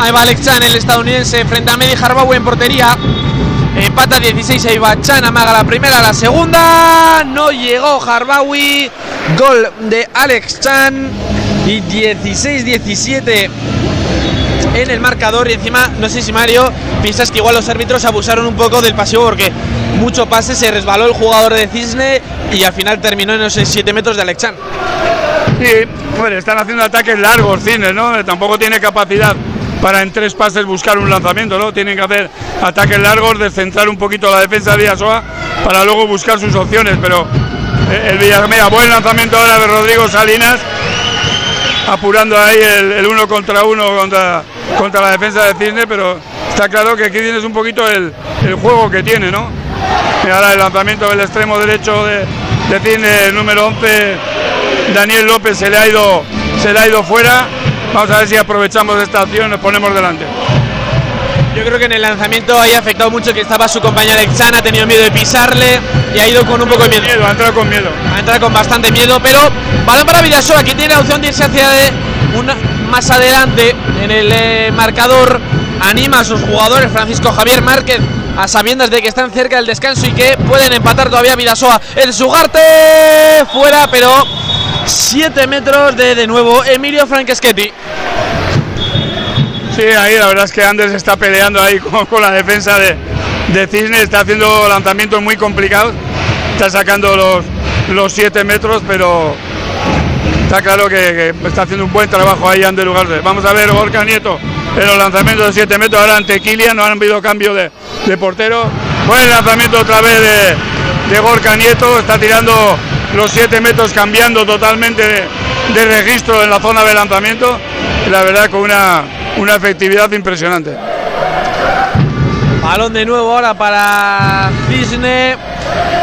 Ahí va Alex Chan, el estadounidense, frente a Medi Harbaugh en portería. Empata 16, ahí va Chan, amaga la primera, la segunda. No llegó Harbawi. Gol de Alex Chan. Y 16-17 en el marcador. Y encima, no sé si Mario, piensas que igual los árbitros abusaron un poco del pasivo porque mucho pase, se resbaló el jugador de Cisne y al final terminó en esos 7 metros de Alexan. Sí, bueno, están haciendo ataques largos Cisne, ¿no? Tampoco tiene capacidad para en tres pases buscar un lanzamiento, ¿no? Tienen que hacer ataques largos, descentrar un poquito la defensa de Villasoa para luego buscar sus opciones, pero eh, el Villamea, buen lanzamiento ahora de Rodrigo Salinas, apurando ahí el, uno contra uno contra, contra la defensa de Cisne, pero está claro que aquí tienes un poquito el, el juego que tiene, ¿no? Y ahora el lanzamiento del extremo derecho de, de Cisne, el número 11, Daniel López, se le, ha ido, se le ha ido fuera. Vamos a ver si aprovechamos esta acción y nos ponemos delante. Yo creo que en el lanzamiento haya afectado mucho que estaba su compañera Exana, ha tenido miedo de pisarle y ha ido con un poco de miedo. Ha entrado con miedo. Ha entrado con bastante miedo, pero balón para Villasoa, que tiene la opción de irse hacia una, más adelante en el eh, marcador anima a sus jugadores, Francisco Javier Márquez, a sabiendas de que están cerca del descanso y que pueden empatar todavía Vidasoa. El Sugarte fuera, pero 7 metros de de nuevo Emilio Francheschetti. Sí, ahí la verdad es que Anders está peleando ahí con, la defensa de, de Cisne, está haciendo lanzamientos muy complicados, está sacando los, los 7 metros, pero está claro que, está haciendo un buen trabajo ahí Ander Ugarte. Vamos a ver Gorka Nieto en los lanzamientos de 7 metros, ahora ante Kilian, no han habido cambio de, de portero. Buen lanzamiento otra vez de, de Gorka Nieto, está tirando los 7 metros cambiando totalmente de, de registro en la zona de lanzamiento la verdad con una, una efectividad impresionante. Balón de nuevo ahora para Cisne.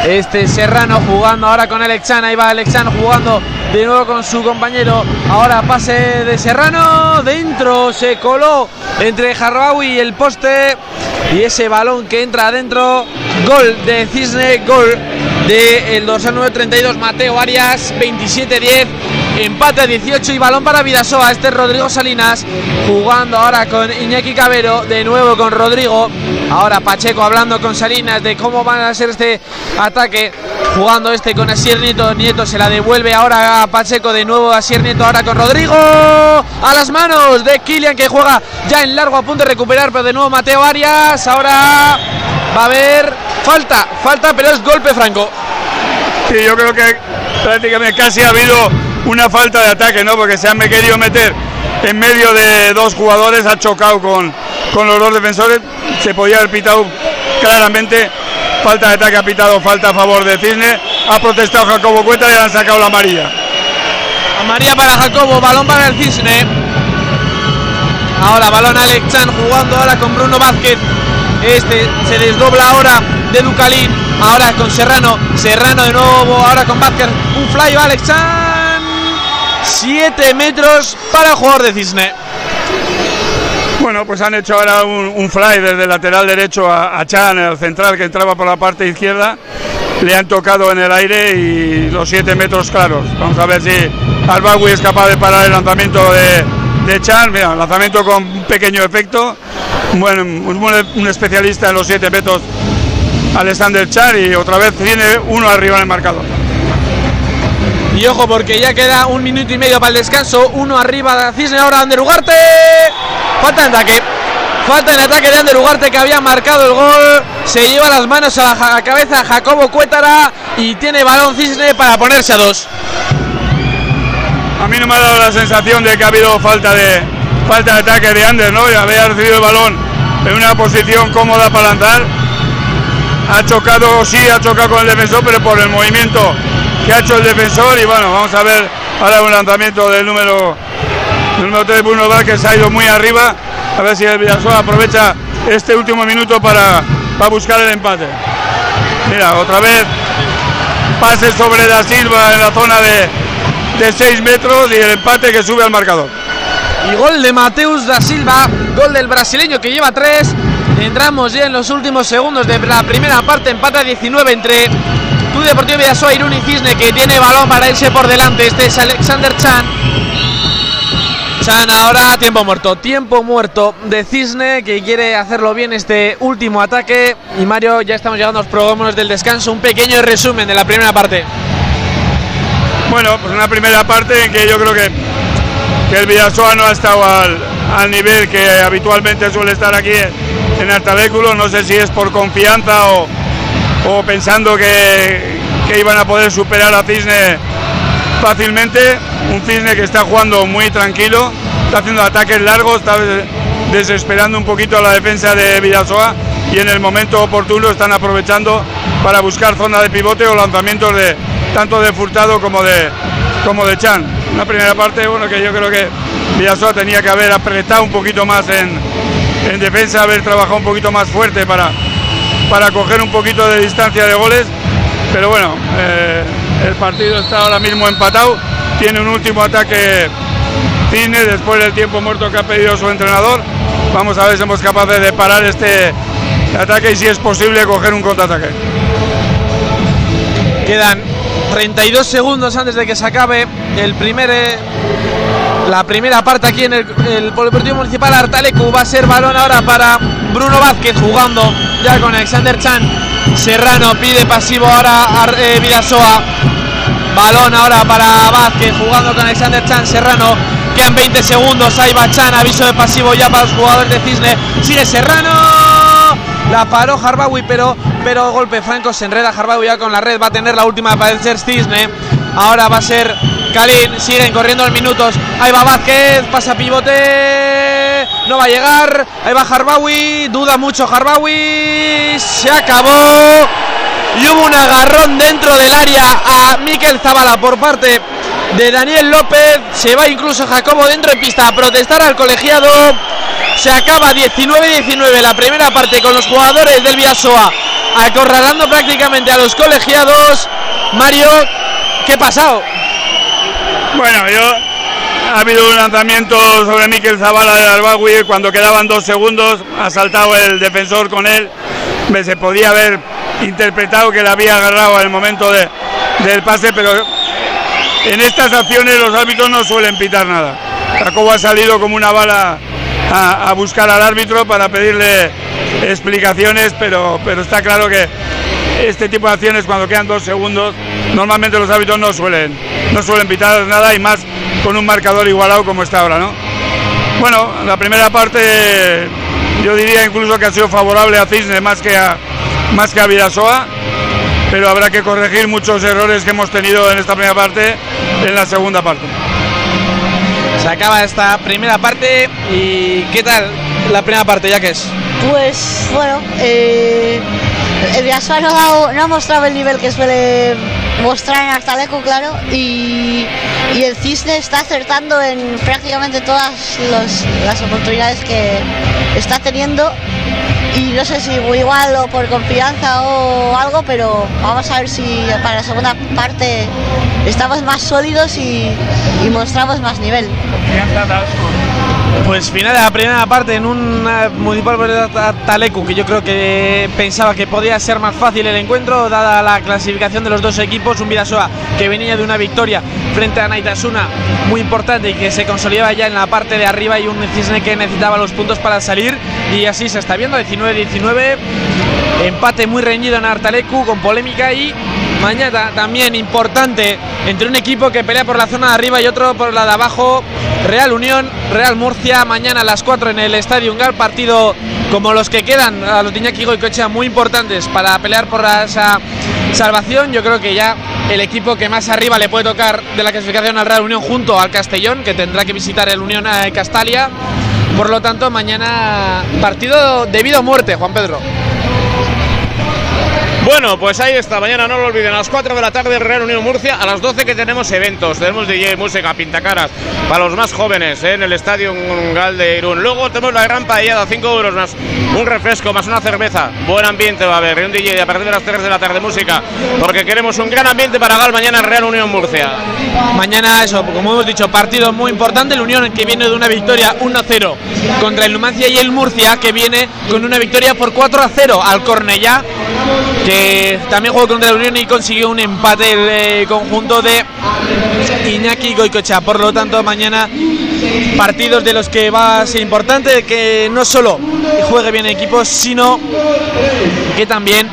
Este Serrano jugando ahora con Alexan. Ahí va Alexan jugando de nuevo con su compañero. Ahora pase de Serrano. Dentro se coló entre Jarraui y el poste. Y ese balón que entra adentro. Gol de Cisne. Gol de el dorsal número 32 Mateo Arias. 27-10. Empate a 18 y balón para Vidasoa. Este es Rodrigo Salinas jugando ahora con Iñaki Cabero. De nuevo con Rodrigo. Ahora Pacheco hablando con Salinas de cómo van a ser este ataque. Jugando este con Asier Nieto. Nieto se la devuelve ahora a Pacheco. De nuevo Asier Nieto ahora con Rodrigo. A las manos de Kilian que juega ya en largo a punto de recuperar. Pero de nuevo Mateo Arias. Ahora va a haber falta. Falta, pero es golpe franco. Sí, yo creo que prácticamente casi ha habido una falta de ataque, ¿no? Porque se han querido meter en medio de dos jugadores, ha chocado con, con los dos defensores, se podía haber pitado claramente, falta de ataque ha pitado, falta a favor de Cisne, ha protestado Jacobo Cueta y le han sacado la amarilla. Amarilla para Jacobo, balón para el Cisne. Ahora balón Alex Chan jugando ahora con Bruno Vázquez. Este se desdobla ahora de Ducalín. Ahora con Serrano. Serrano de nuevo ahora con Vázquez. Un fly Alex Chan. 7 metros para el jugador de Cisne. Bueno, pues han hecho ahora un, fly desde lateral derecho a, a Chan, el central que entraba por la parte izquierda. Le han tocado en el aire y los 7 metros claros. Vamos a ver si Albawi es capaz de parar el lanzamiento de, de Chan. Mira, lanzamiento con un pequeño efecto. Bueno, un, buen- un especialista en los 7 metros, Alexander Chan, y otra vez tiene uno arriba en el marcador. Ojo porque ya queda un minuto y medio para el descanso. Uno arriba de Cisne ahora Ander Ugarte. Falta en ataque. Falta en ataque de Ander Ugarte que había marcado el gol. Se lleva las manos a la cabeza Jacobo Cuétara y tiene balón Cisne para ponerse a dos. A mí no me ha dado la sensación de que ha habido falta de falta de ataque de Anders, ¿no? Había recibido el balón en una posición cómoda para lanzar. Ha chocado, sí, ha chocado con el defensor, pero por el movimiento que ha hecho el defensor. Y bueno, vamos a ver ahora un lanzamiento del número, del número 3, Bruno Vázquez, ha ido muy arriba. A ver si el Vidasoa aprovecha este último minuto para, para buscar el empate. Mira, otra vez pase sobre Da Silva en la zona de, de 6 metros y el empate que sube al marcador. Y gol de Mateus da Silva, gol del brasileño que lleva tres. Entramos ya en los últimos segundos de la primera parte, empate a 19 entre Club Deportivo Vidasoa, Irún y Cisne, que tiene balón para irse por delante. Este es Alexander Chan. Chan ahora, tiempo muerto, tiempo muerto de Cisne, que quiere hacerlo bien este último ataque. Y Mario, ya estamos llegando a los programas del descanso. Un pequeño resumen de la primera parte. Bueno, pues una primera parte en que yo creo que, el Vidasoa no ha estado al, nivel que habitualmente suele estar aquí en Artavéculo. No sé si es por confianza o, o pensando que, que iban a poder superar a Cisne fácilmente. Un Cisne que está jugando muy tranquilo, está haciendo ataques largos, está des- desesperando un poquito a la defensa de Vidasoa y en el momento oportuno están aprovechando para buscar zona de pivote o lanzamientos de tanto de Furtado como de como de Chan. Una primera parte, bueno, que yo creo que Vidasoa tenía que haber apretado un poquito más en, en defensa, haber trabajado un poquito más fuerte para, para coger un poquito de distancia de goles. Pero bueno, eh, el partido está ahora mismo empatado. Tiene un último ataque Cisne después del tiempo muerto que ha pedido su entrenador. Vamos a ver si somos capaces de parar este ataque y si es posible coger un contraataque. Quedan 32 segundos antes de que se acabe el primer eh, la primera parte aquí en el, el Polideportivo Municipal Artalecu. Va a ser balón ahora para Bruno Vázquez jugando ya con Alexander Chan. Serrano pide pasivo ahora a eh, Vidasoa. Balón ahora para Vázquez jugando con Alexander Chan. Serrano quedan 20 segundos. Ahí va Chan, aviso de pasivo ya para los jugadores de Cisne. Sigue Serrano. La paró Harbawi, pero, pero golpe franco se enreda Harbawi ya con la red. Va a tener la última para el Cisne. Ahora va a ser Kalin, siguen corriendo los minutos. Ahí va Vázquez, pasa pivote. No va a llegar. Ahí va Harbawi. Duda mucho Harbawi. Se acabó. Y hubo un agarrón dentro del área a Miquel Zavala por parte de Daniel López. Se va incluso Jacobo dentro de pista a protestar al colegiado. Se acaba 19-19 la primera parte con los jugadores del Viasoa acorralando prácticamente a los colegiados. Mario, ¿qué ha pasado? Bueno, yo ha habido un lanzamiento sobre Miquel Zavala de Arbawi cuando quedaban dos segundos, ha saltado el defensor con él, se podía haber interpretado que le había agarrado el momento de, del pase, pero en estas acciones los árbitros no suelen pitar nada. Jacobo ha salido como una bala a, a buscar al árbitro para pedirle explicaciones, pero, pero está claro que este tipo de acciones cuando quedan dos segundos, normalmente los árbitros no suelen, no suelen pitar nada y más con un marcador igualado como está ahora, ¿no? Bueno, la primera parte yo diría incluso que ha sido favorable a Cisne más que a, más que a Vidasoa, pero habrá que corregir muchos errores que hemos tenido en esta primera parte en la segunda parte. Se acaba esta primera parte y ¿qué tal la primera parte ya que es? Pues bueno, eh, el Vidasoa no, ha no ha mostrado el nivel que suele mostrar en Artaleco, claro, y, el Cisne está acertando en prácticamente todas las oportunidades que está teniendo. Y no sé si igual o por confianza o algo, pero vamos a ver si para la segunda parte estamos más sólidos y mostramos más nivel. Pues final de la primera parte en un eh, municipal Talecu, que yo creo que pensaba que podía ser más fácil el encuentro, dada la clasificación de los dos equipos. Un Vidasoa que venía de una victoria frente a Naitasuna muy importante y que se consolidaba ya en la parte de arriba y un Cisne que necesitaba los puntos para salir. Y así se está viendo, 19-19. Empate muy reñido en Artalecu con polémica y mañana también importante entre un equipo que pelea por la zona de arriba y otro por la de abajo. Real Unión, Real Murcia, mañana a las 4 en el Estadio Ungal, partido como los que quedan a los de Iñaki Goicoechea muy importantes para pelear por esa salvación. Yo creo que ya el equipo que más arriba le puede tocar de la clasificación al Real Unión junto al Castellón, que tendrá que visitar el Unión eh, Castalia. Por lo tanto, mañana partido debido a muerte, Juan Pedro. Bueno, pues ahí está. Mañana no lo olviden. A las 4 de la tarde, Real Unión Murcia. A las 12 que tenemos eventos. Tenemos DJ, música, pintacaras para los más jóvenes ¿eh? en el Estadio Gal de Irún. Luego tenemos la gran paellada, 5 euros más un refresco, más una cerveza. Buen ambiente va a haber. Y un DJ a partir de las 3 de la tarde, música. Porque queremos un gran ambiente para Gal mañana en Real Unión Murcia. Mañana eso, como hemos dicho, partido muy importante. El Unión que viene de una victoria 1-0 contra el Numancia y el Murcia que viene con una victoria por 4-0 al Cornellá, que también jugó contra el Unión y consiguió un empate el eh, conjunto de Iñaki Goicocha. Por lo tanto, mañana partidos de los que va a ser importante que no solo juegue bien equipos, sino que también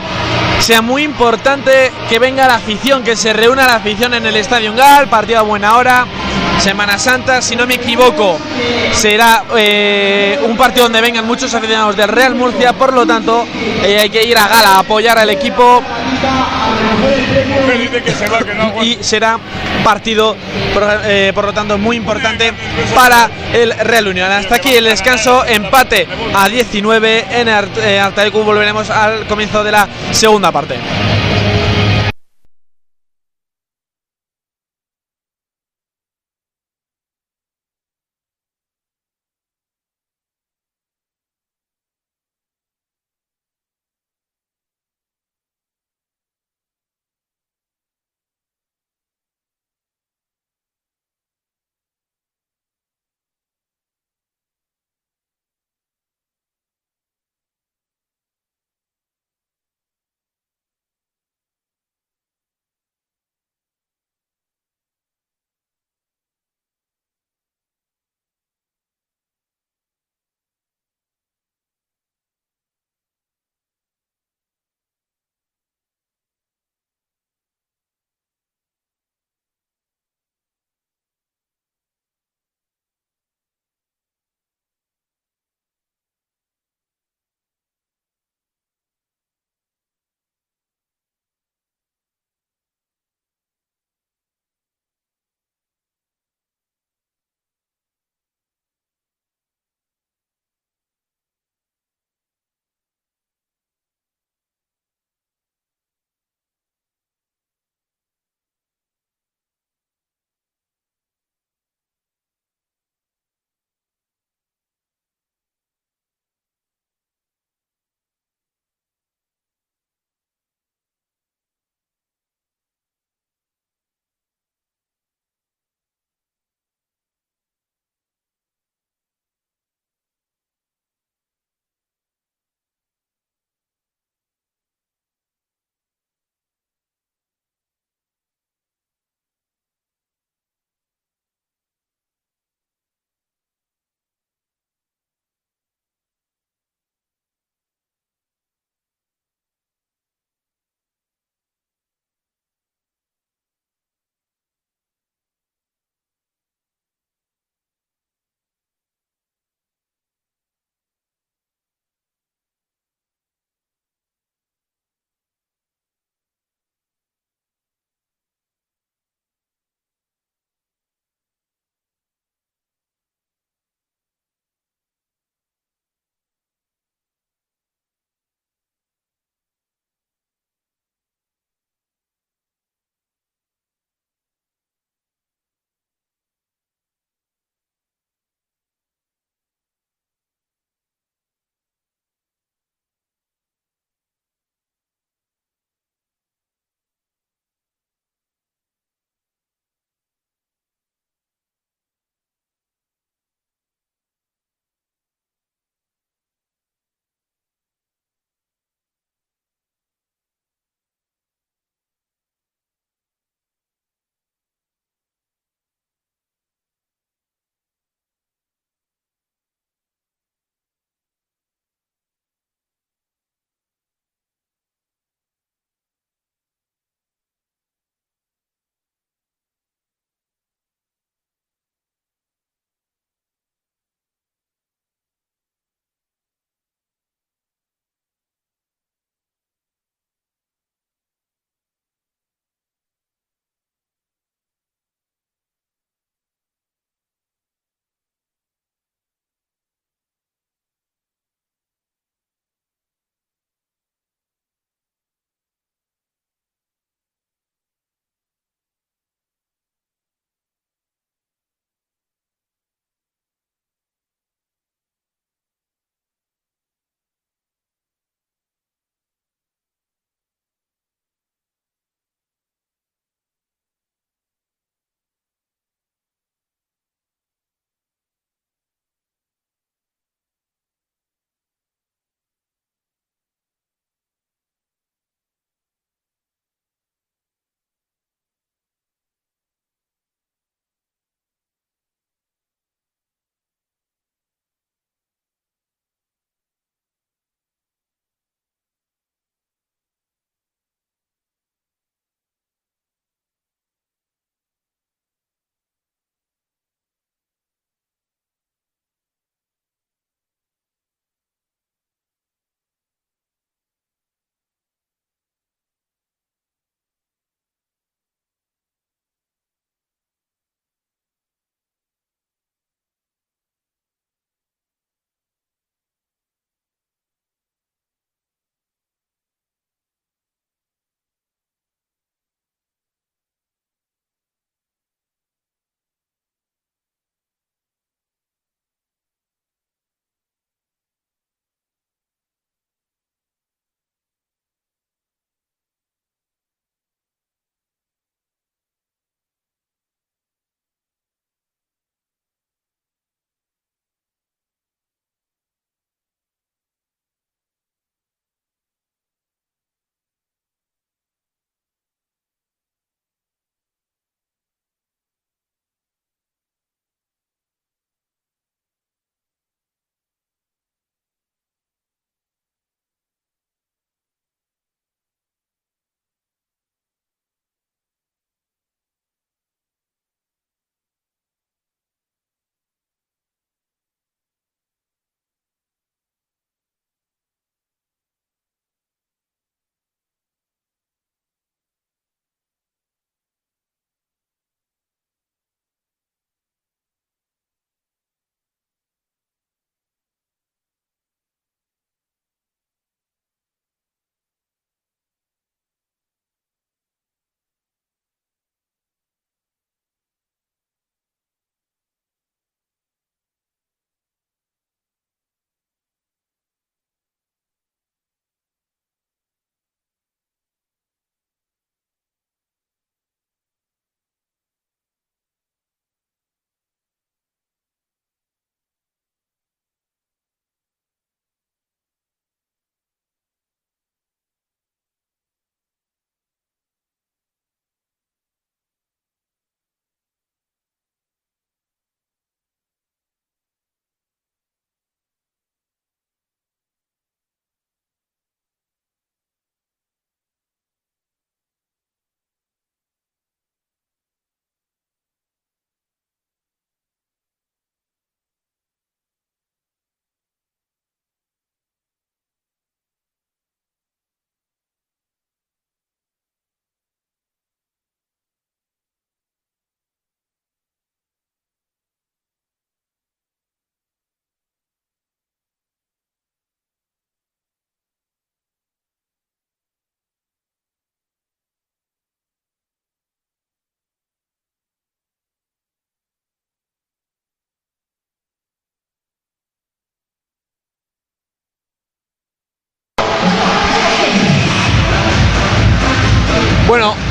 sea muy importante que venga la afición, que se reúna la afición en el Estadio Gal, partido a buena hora, Semana Santa, si no me equivoco, será eh, un partido donde vengan muchos aficionados del Real Murcia, por lo tanto eh, hay que ir a Gala a apoyar al equipo. Y será partido por, eh, por lo tanto muy importante para el Real Unión. Hasta aquí el descanso, empate a 19 en Art- Artalecu, volveremos al comienzo de la segunda parte.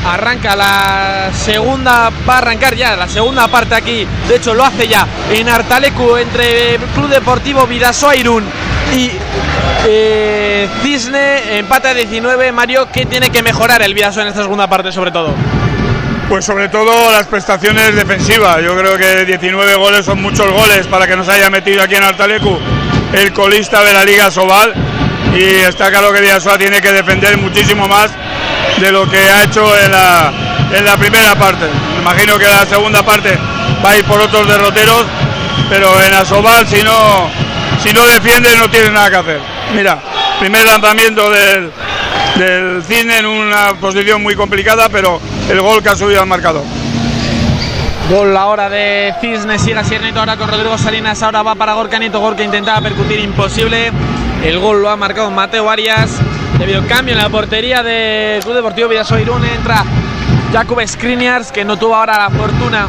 Arranca la segunda, va a arrancar ya la segunda parte aquí. De hecho, lo hace ya en Artalecu entre Club Deportivo Vidasoa Irún y eh, Cisne. Empate a 19. Mario, ¿qué tiene que mejorar el Vidasoa en esta segunda parte, sobre todo? Pues sobre todo las prestaciones defensivas. Yo creo que 19 goles son muchos goles para que nos haya metido aquí en Artalecu el colista de la Liga Sobal. Y está claro que Vidasoa tiene que defender muchísimo más de lo que ha hecho en la, en la primera parte. Me imagino que la segunda parte va a ir por otros derroteros, pero en Asobal si no, si no defiende no tiene nada que hacer. Mira, primer lanzamiento del, del Cisne en una posición muy complicada, pero el gol que ha subido al marcador. Gol ahora de Cisne, sigue Siernito ahora con Rodrigo Salinas, ahora va para Gorka Nieto, Gorka intentaba percutir, imposible. El gol lo ha marcado Mateo Arias. Debido cambio en la portería de Club Deportivo Vidasoa Irún entra Jakub Skriniars que no tuvo ahora la fortuna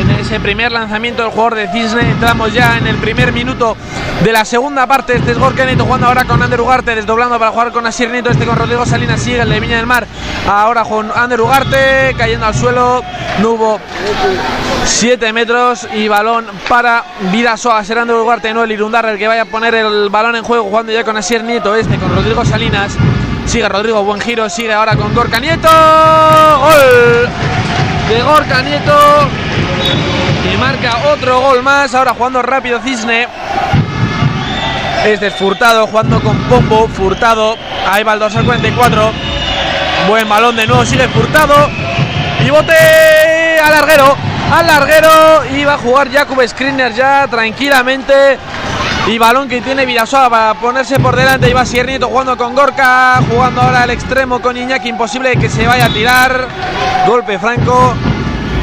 en ese primer lanzamiento del jugador de Cisne. Entramos ya en el primer minuto de la segunda parte. Este es Gorka Nieto jugando ahora con Ander Ugarte, desdoblando para jugar con Asier Nieto. Este con Rodrigo Salinas sigue el de Viña del Mar. Ahora con Ander Ugarte cayendo al suelo. No hubo 7 metros y balón para Vidasoa. Será Ander Ugarte, no el Irundarra el que vaya a poner el balón en juego jugando ya con Asier Nieto. Este con Rodrigo Salinas. Sigue Rodrigo, buen giro, sigue ahora con Gorka Nieto. Gol de Gorka Nieto. Y marca otro gol más. Ahora jugando rápido Cisne. Este es Furtado jugando con Pombo. Furtado. Ahí va el 2 al 44. Buen balón de nuevo. Sigue Furtado. Y bote al larguero. Al larguero. Y va a jugar Jakub Skriniar ya tranquilamente. Y balón que tiene Vidasoa para ponerse por delante. Iba Siernito jugando con Gorka. Jugando ahora al extremo con Iñaki. Imposible que se vaya a tirar. Golpe franco.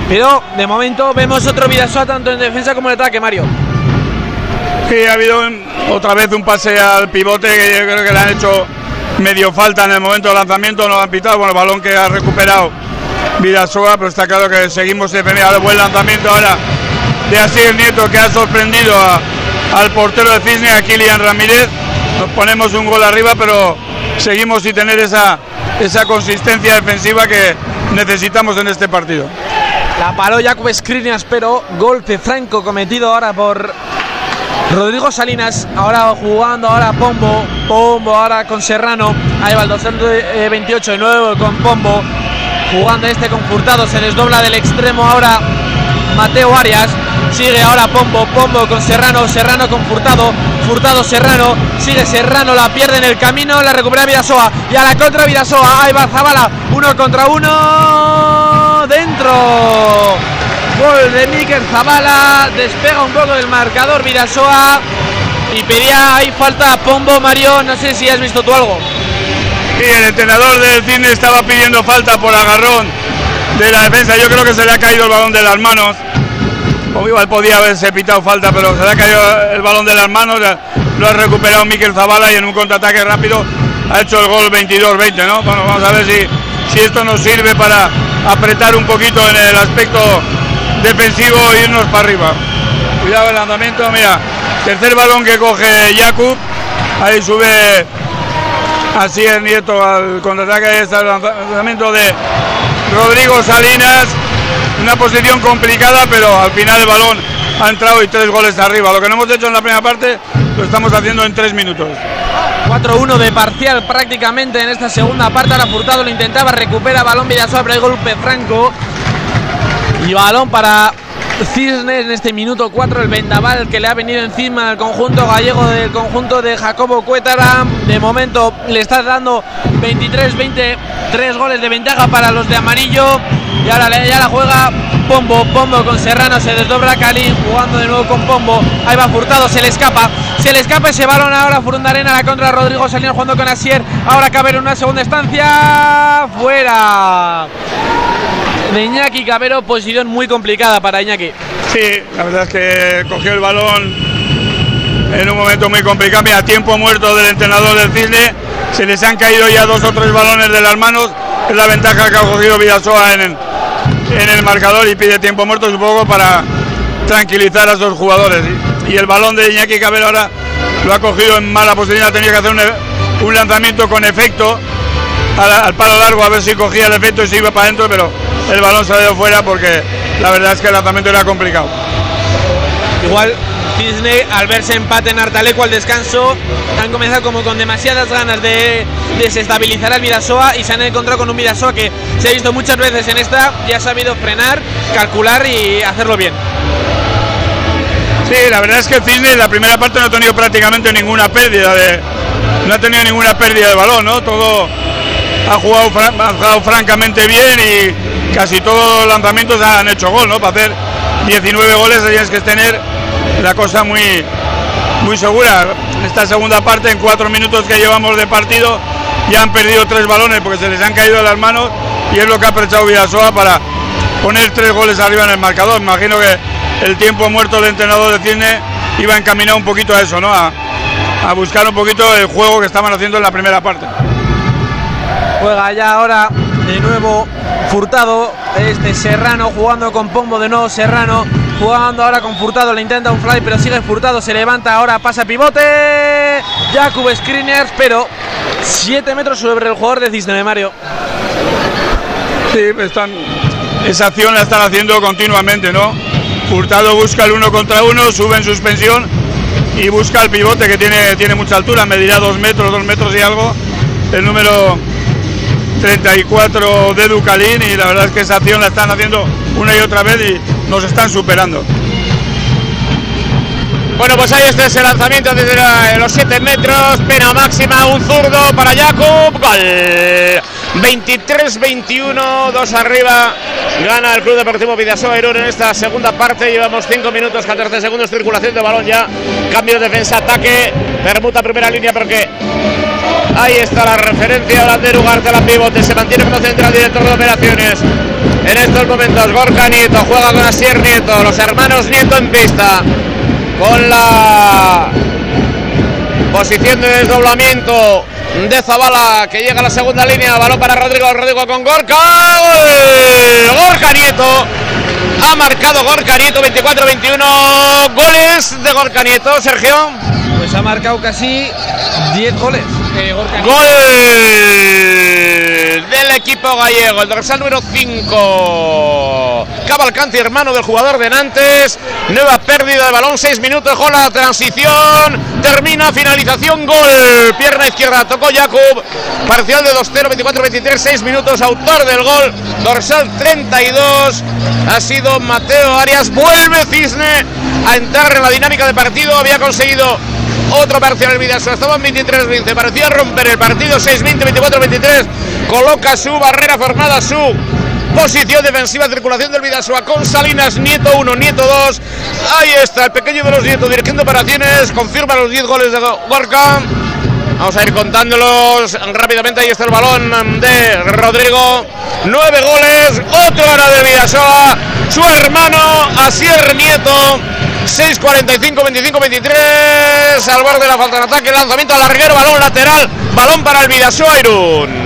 Pero de momento vemos otro Vidasoa tanto en defensa como en ataque, Mario. Sí, ha habido otra vez un pase al pivote que yo creo que le han hecho medio falta en el momento del lanzamiento, no lo han pitado. Bueno, el balón que ha recuperado Vidasoa, pero está claro que seguimos defendiendo. Buen lanzamiento ahora de Asier Nieto que ha sorprendido al portero de Cisne, a Kilian Ramírez. Nos ponemos un gol arriba, pero seguimos sin tener esa, esa consistencia defensiva que necesitamos en este partido. La paró Jakub Skriniar, pero golpe franco cometido ahora por Rodrigo Salinas. Ahora jugando ahora Pombo. Pombo ahora con Serrano. Ahí va el 228 de nuevo con Pombo. Jugando este con Furtado. Se desdobla del extremo ahora Mateo Arias. Sigue ahora Pombo. Pombo con Serrano. Serrano con Furtado. Furtado Serrano. Sigue Serrano. La pierde en el camino. La recupera Vidasoa. Y a la contra Vidasoa. Ahí va Zabala. Uno contra uno. Dentro. Gol de Mikel Zabala. Despega un poco del marcador Vidasoa. Y pedía ahí falta Pombo Mario. No sé si has visto tú algo. Y el entrenador del cine estaba pidiendo falta por agarrón de la defensa. Yo creo que se le ha caído el balón de las manos. O igual podía haberse pitado falta, pero se le ha caído el balón de las manos. Lo ha recuperado Miquel Zavala y en un contraataque rápido ha hecho el gol 22-20, ¿no? Vamos a ver si, si esto nos sirve para apretar un poquito en el aspecto defensivo e irnos para arriba. Cuidado el lanzamiento, mira. Tercer balón que coge Jakub. Ahí sube Así es Nieto al contraataque está el lanzamiento de Rodrigo Salinas. Una posición complicada, pero al final el balón ha entrado y tres goles arriba. Lo que no hemos hecho en la primera parte lo estamos haciendo en tres minutos. 4-1 de parcial prácticamente en esta segunda parte. Ahora Furtado lo intentaba, recupera balón Villasoa, pero hay golpe franco. Y balón para Cisnes en este minuto 4. El vendaval que le ha venido encima al conjunto gallego del conjunto de Jacobo Cuétara. De momento le está dando 23-20, tres goles de ventaja para los de amarillo. Y ahora ya la juega Pombo, Pombo con Serrano, se desdobra Cali, jugando de nuevo con Pombo. Ahí va Furtado, se le escapa, se le escapa ese balón ahora Furundarena la contra Rodrigo Salinas jugando con Asier. Ahora cabe en una segunda estancia, fuera de Iñaki Cabero, posición muy complicada para Iñaki. Sí, la verdad es que cogió el balón en un momento muy complicado. Mira, tiempo muerto del entrenador del Cisne. Se les han caído ya dos o tres balones de las manos. Es la ventaja que ha cogido Vidasoa en en el marcador y pide tiempo muerto supongo para tranquilizar a sus jugadores. Y, el balón de Iñaki Cabero ahora lo ha cogido en mala posición. Tenido que hacer un, un lanzamiento con efecto al, palo largo a ver si cogía el efecto y se iba para adentro, pero el balón salió fuera porque la verdad es que el lanzamiento era complicado. Igual Disney al verse empate en Artaleco al descanso han comenzado como con demasiadas ganas de desestabilizar al Vidasoa y se han encontrado con un Vidasoa que se ha visto muchas veces en esta y ha sabido frenar, calcular y hacerlo bien. Sí, la verdad es que Cisne en la primera parte no ha tenido prácticamente ninguna pérdida de. No ha tenido ninguna pérdida de balón, ¿no? Todo ha jugado, ha jugado francamente bien y casi todos los lanzamientos han hecho gol, ¿no? Para hacer 19 goles tienes que tener la cosa muy, muy segura. En esta segunda parte, en cuatro minutos que llevamos de partido, ya han perdido tres balones porque se les han caído las manos y es lo que ha aprovechado Villasoa para poner tres goles arriba en el marcador. Imagino que el tiempo muerto del entrenador de Cisne iba encaminado un poquito a eso, ¿no? A, buscar un poquito el juego que estaban haciendo en la primera parte. Juega ya ahora de nuevo Furtado, este Serrano jugando con Pombo de nuevo Serrano, jugando ahora con Furtado, le intenta un fly pero sigue Furtado, se levanta ahora, pasa pivote, Jakub Screeners, pero 7 metros sobre el jugador de Cisne Mario. Sí, están, esa acción la están haciendo continuamente, ¿no? Hurtado busca el uno contra uno, sube en suspensión y busca el pivote que tiene, tiene mucha altura, medirá dos metros, dos metros y algo. El número 34 de Ducalín y la verdad es que esa acción la están haciendo una y otra vez y nos están superando. Bueno, pues ahí está ese lanzamiento desde los 7 metros, pena máxima, un zurdo para Jacob, gol. 23-21, dos arriba, gana el Club Deportivo Vidasoa Irún en esta segunda parte, llevamos 5 minutos, 14 segundos, circulación de balón ya, cambio de defensa-ataque, permuta primera línea porque ahí está la referencia, Lander Ugarte, la pivote, se mantiene como central director de operaciones. En estos momentos Gorka Nieto juega con Asier Nieto, los hermanos Nieto en pista con la posición de desdoblamiento de Zabala que llega a la segunda línea, balón para Rodrigo, Rodrigo con Gorka, Gorka Nieto, ha marcado Gorka Nieto 24-21, goles de Gorka Nieto, Sergio. Pues ha marcado casi 10 goles. Gol del equipo gallego, el dorsal número 5. Cavalcanti, hermano del jugador de Nantes. Nueva pérdida de balón, 6 minutos con la transición. Termina, finalización, gol. Pierna izquierda, tocó Jakub. Parcial de 2-0, 24-23, 6 minutos. Autor del gol, dorsal 32. Ha sido Mateo Arias. Vuelve Cisne a entrar en la dinámica de partido. Había conseguido otro parcial el Vidasoa, estaban 23-20, parecía romper el partido 6-20, 24-23, coloca su barrera formada, su posición defensiva, circulación del Vidasoa con Salinas, Nieto 1, Nieto 2, ahí está el pequeño de los Nieto dirigiendo operaciones, confirma los 10 goles de Gorka. Vamos a ir contándolos rápidamente. Ahí está el balón de Rodrigo. Nueve goles. Otro ahora del Vidasoa. Su hermano Asier Nieto. 6'45, 25, 23. Al borde de la falta de ataque. Lanzamiento al larguero. Balón lateral. Balón para el Vidasoa Irún.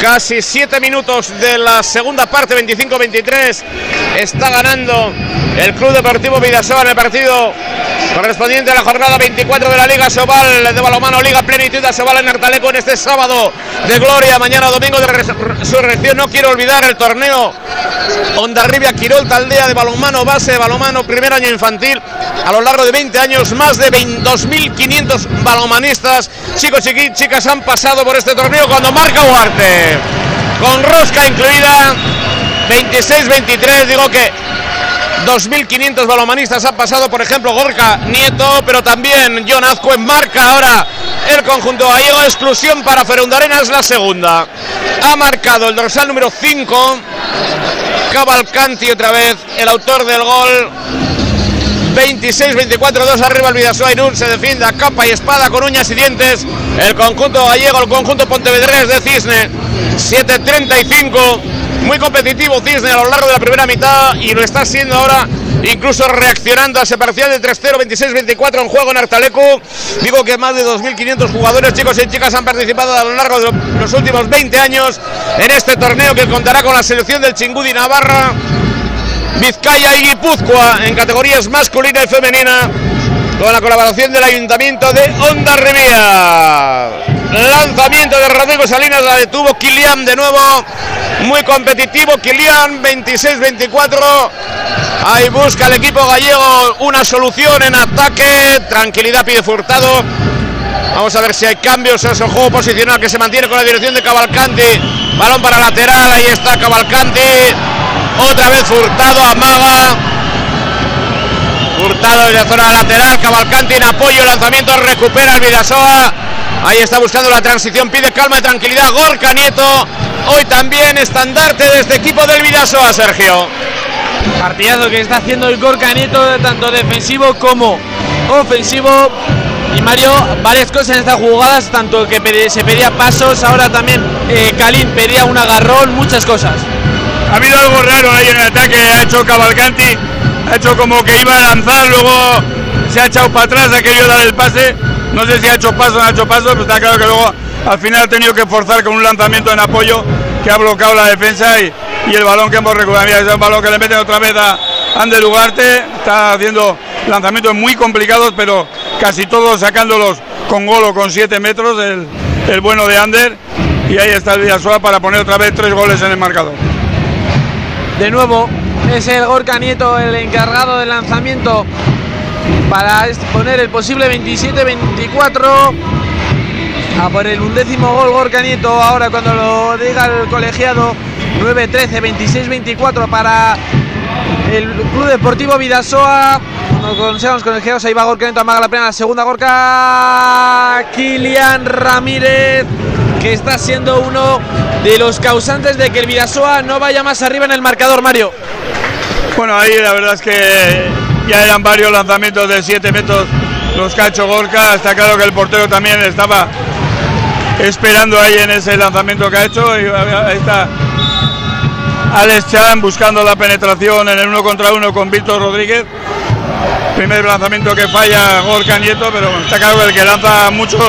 Casi 7 minutos de la segunda parte, 25-23. Está ganando el Club Deportivo Vidasoa en el partido correspondiente a la jornada 24 de la Liga Sobal de balomano Liga Plenitud Sobal en Artaleco en este sábado de gloria, mañana domingo de resurrección. No quiero olvidar el torneo Ondarribia Quirol Taldea de balonmano base de balonmano primer año infantil a lo largo de 20 años más de 2.500 balomanistas chicos y chicas han pasado por este torneo cuando marca Huarte con rosca incluida 26-23 digo que 2.500 balomanistas han pasado, por ejemplo, Gorka Nieto, pero también John Azcue marca ahora el conjunto gallego. Exclusión para Ferundarenas, la segunda. Ha marcado el dorsal número 5. Cavalcanti otra vez, el autor del gol. 26-24, 2 arriba el Vidasoa Irún, se defiende a capa y espada con uñas y dientes. El conjunto gallego, el conjunto pontevedrés de Cisne, 7-35 muy competitivo Cisne a lo largo de la primera mitad y lo está haciendo ahora incluso reaccionando a ese parcial de 3-0, 26-24 en juego en Artalecu. Digo que más de 2.500 jugadores, chicos y chicas, han participado a lo largo de los últimos 20 años en este torneo que contará con la selección del Chingudi Navarra, Vizcaya y Guipúzcoa en categorías masculina y femenina, con la colaboración del Ayuntamiento de Onda Rivía. lanzamiento de Rodrigo Salinas, la detuvo Kilian de nuevo, muy competitivo, Kilian 26-24, ahí busca el equipo gallego una solución en ataque, tranquilidad pide Furtado, vamos a ver si hay cambios en el juego posicional que se mantiene con la dirección de Cavalcanti, balón para lateral, ahí está Cavalcanti, otra vez Furtado, amaga, Hurtado desde la zona lateral, Cavalcanti en apoyo, lanzamiento, recupera el Vidasoa. Ahí está buscando la transición, pide calma y tranquilidad. Gorka Nieto, hoy también estandarte de este equipo del Vidasoa, Sergio. Partidazo que está haciendo el Gorka Nieto, tanto defensivo como ofensivo. Y Mario, varias cosas en estas jugadas, tanto que se pedía pasos, ahora también eh, Kalin pedía un agarrón, muchas cosas. Ha habido algo raro ahí en el ataque, ha hecho Cavalcanti ha hecho como que iba a lanzar, luego se ha echado para atrás, aquello dar el pase, no sé si ha hecho paso o no ha hecho paso, pero está claro que luego al final ha tenido que forzar con un lanzamiento en apoyo que ha bloqueado la defensa y, el balón que hemos recuperado, es un balón que le meten otra vez a Ander Ugarte, está haciendo lanzamientos muy complicados, pero casi todos sacándolos con gol o con 7 metros, el, el bueno de Ander, y ahí está el Villasoa para poner otra vez tres goles en el marcador. De nuevo, es el Gorka Nieto el encargado del lanzamiento para poner el posible 27-24 a por el undécimo gol Gorka Nieto ahora cuando lo diga el colegiado 9-13 26-24 para el Club Deportivo Vidasoa. Nos conocemos con el Geos ahí va Gorka Nieto amaga la pena la segunda Gorka Kilian Ramírez que está siendo uno de los causantes de que el Vidasoa no vaya más arriba en el marcador Mario bueno, ahí la verdad es que ya eran varios lanzamientos de 7 metros los que ha hecho Gorka. Está claro que el portero también estaba esperando ahí en ese lanzamiento que ha hecho. Y ahí está Alex Chan buscando la penetración en el uno contra uno con Víctor Rodríguez. Primer lanzamiento que falla Gorka Nieto, pero está claro que el que lanza muchos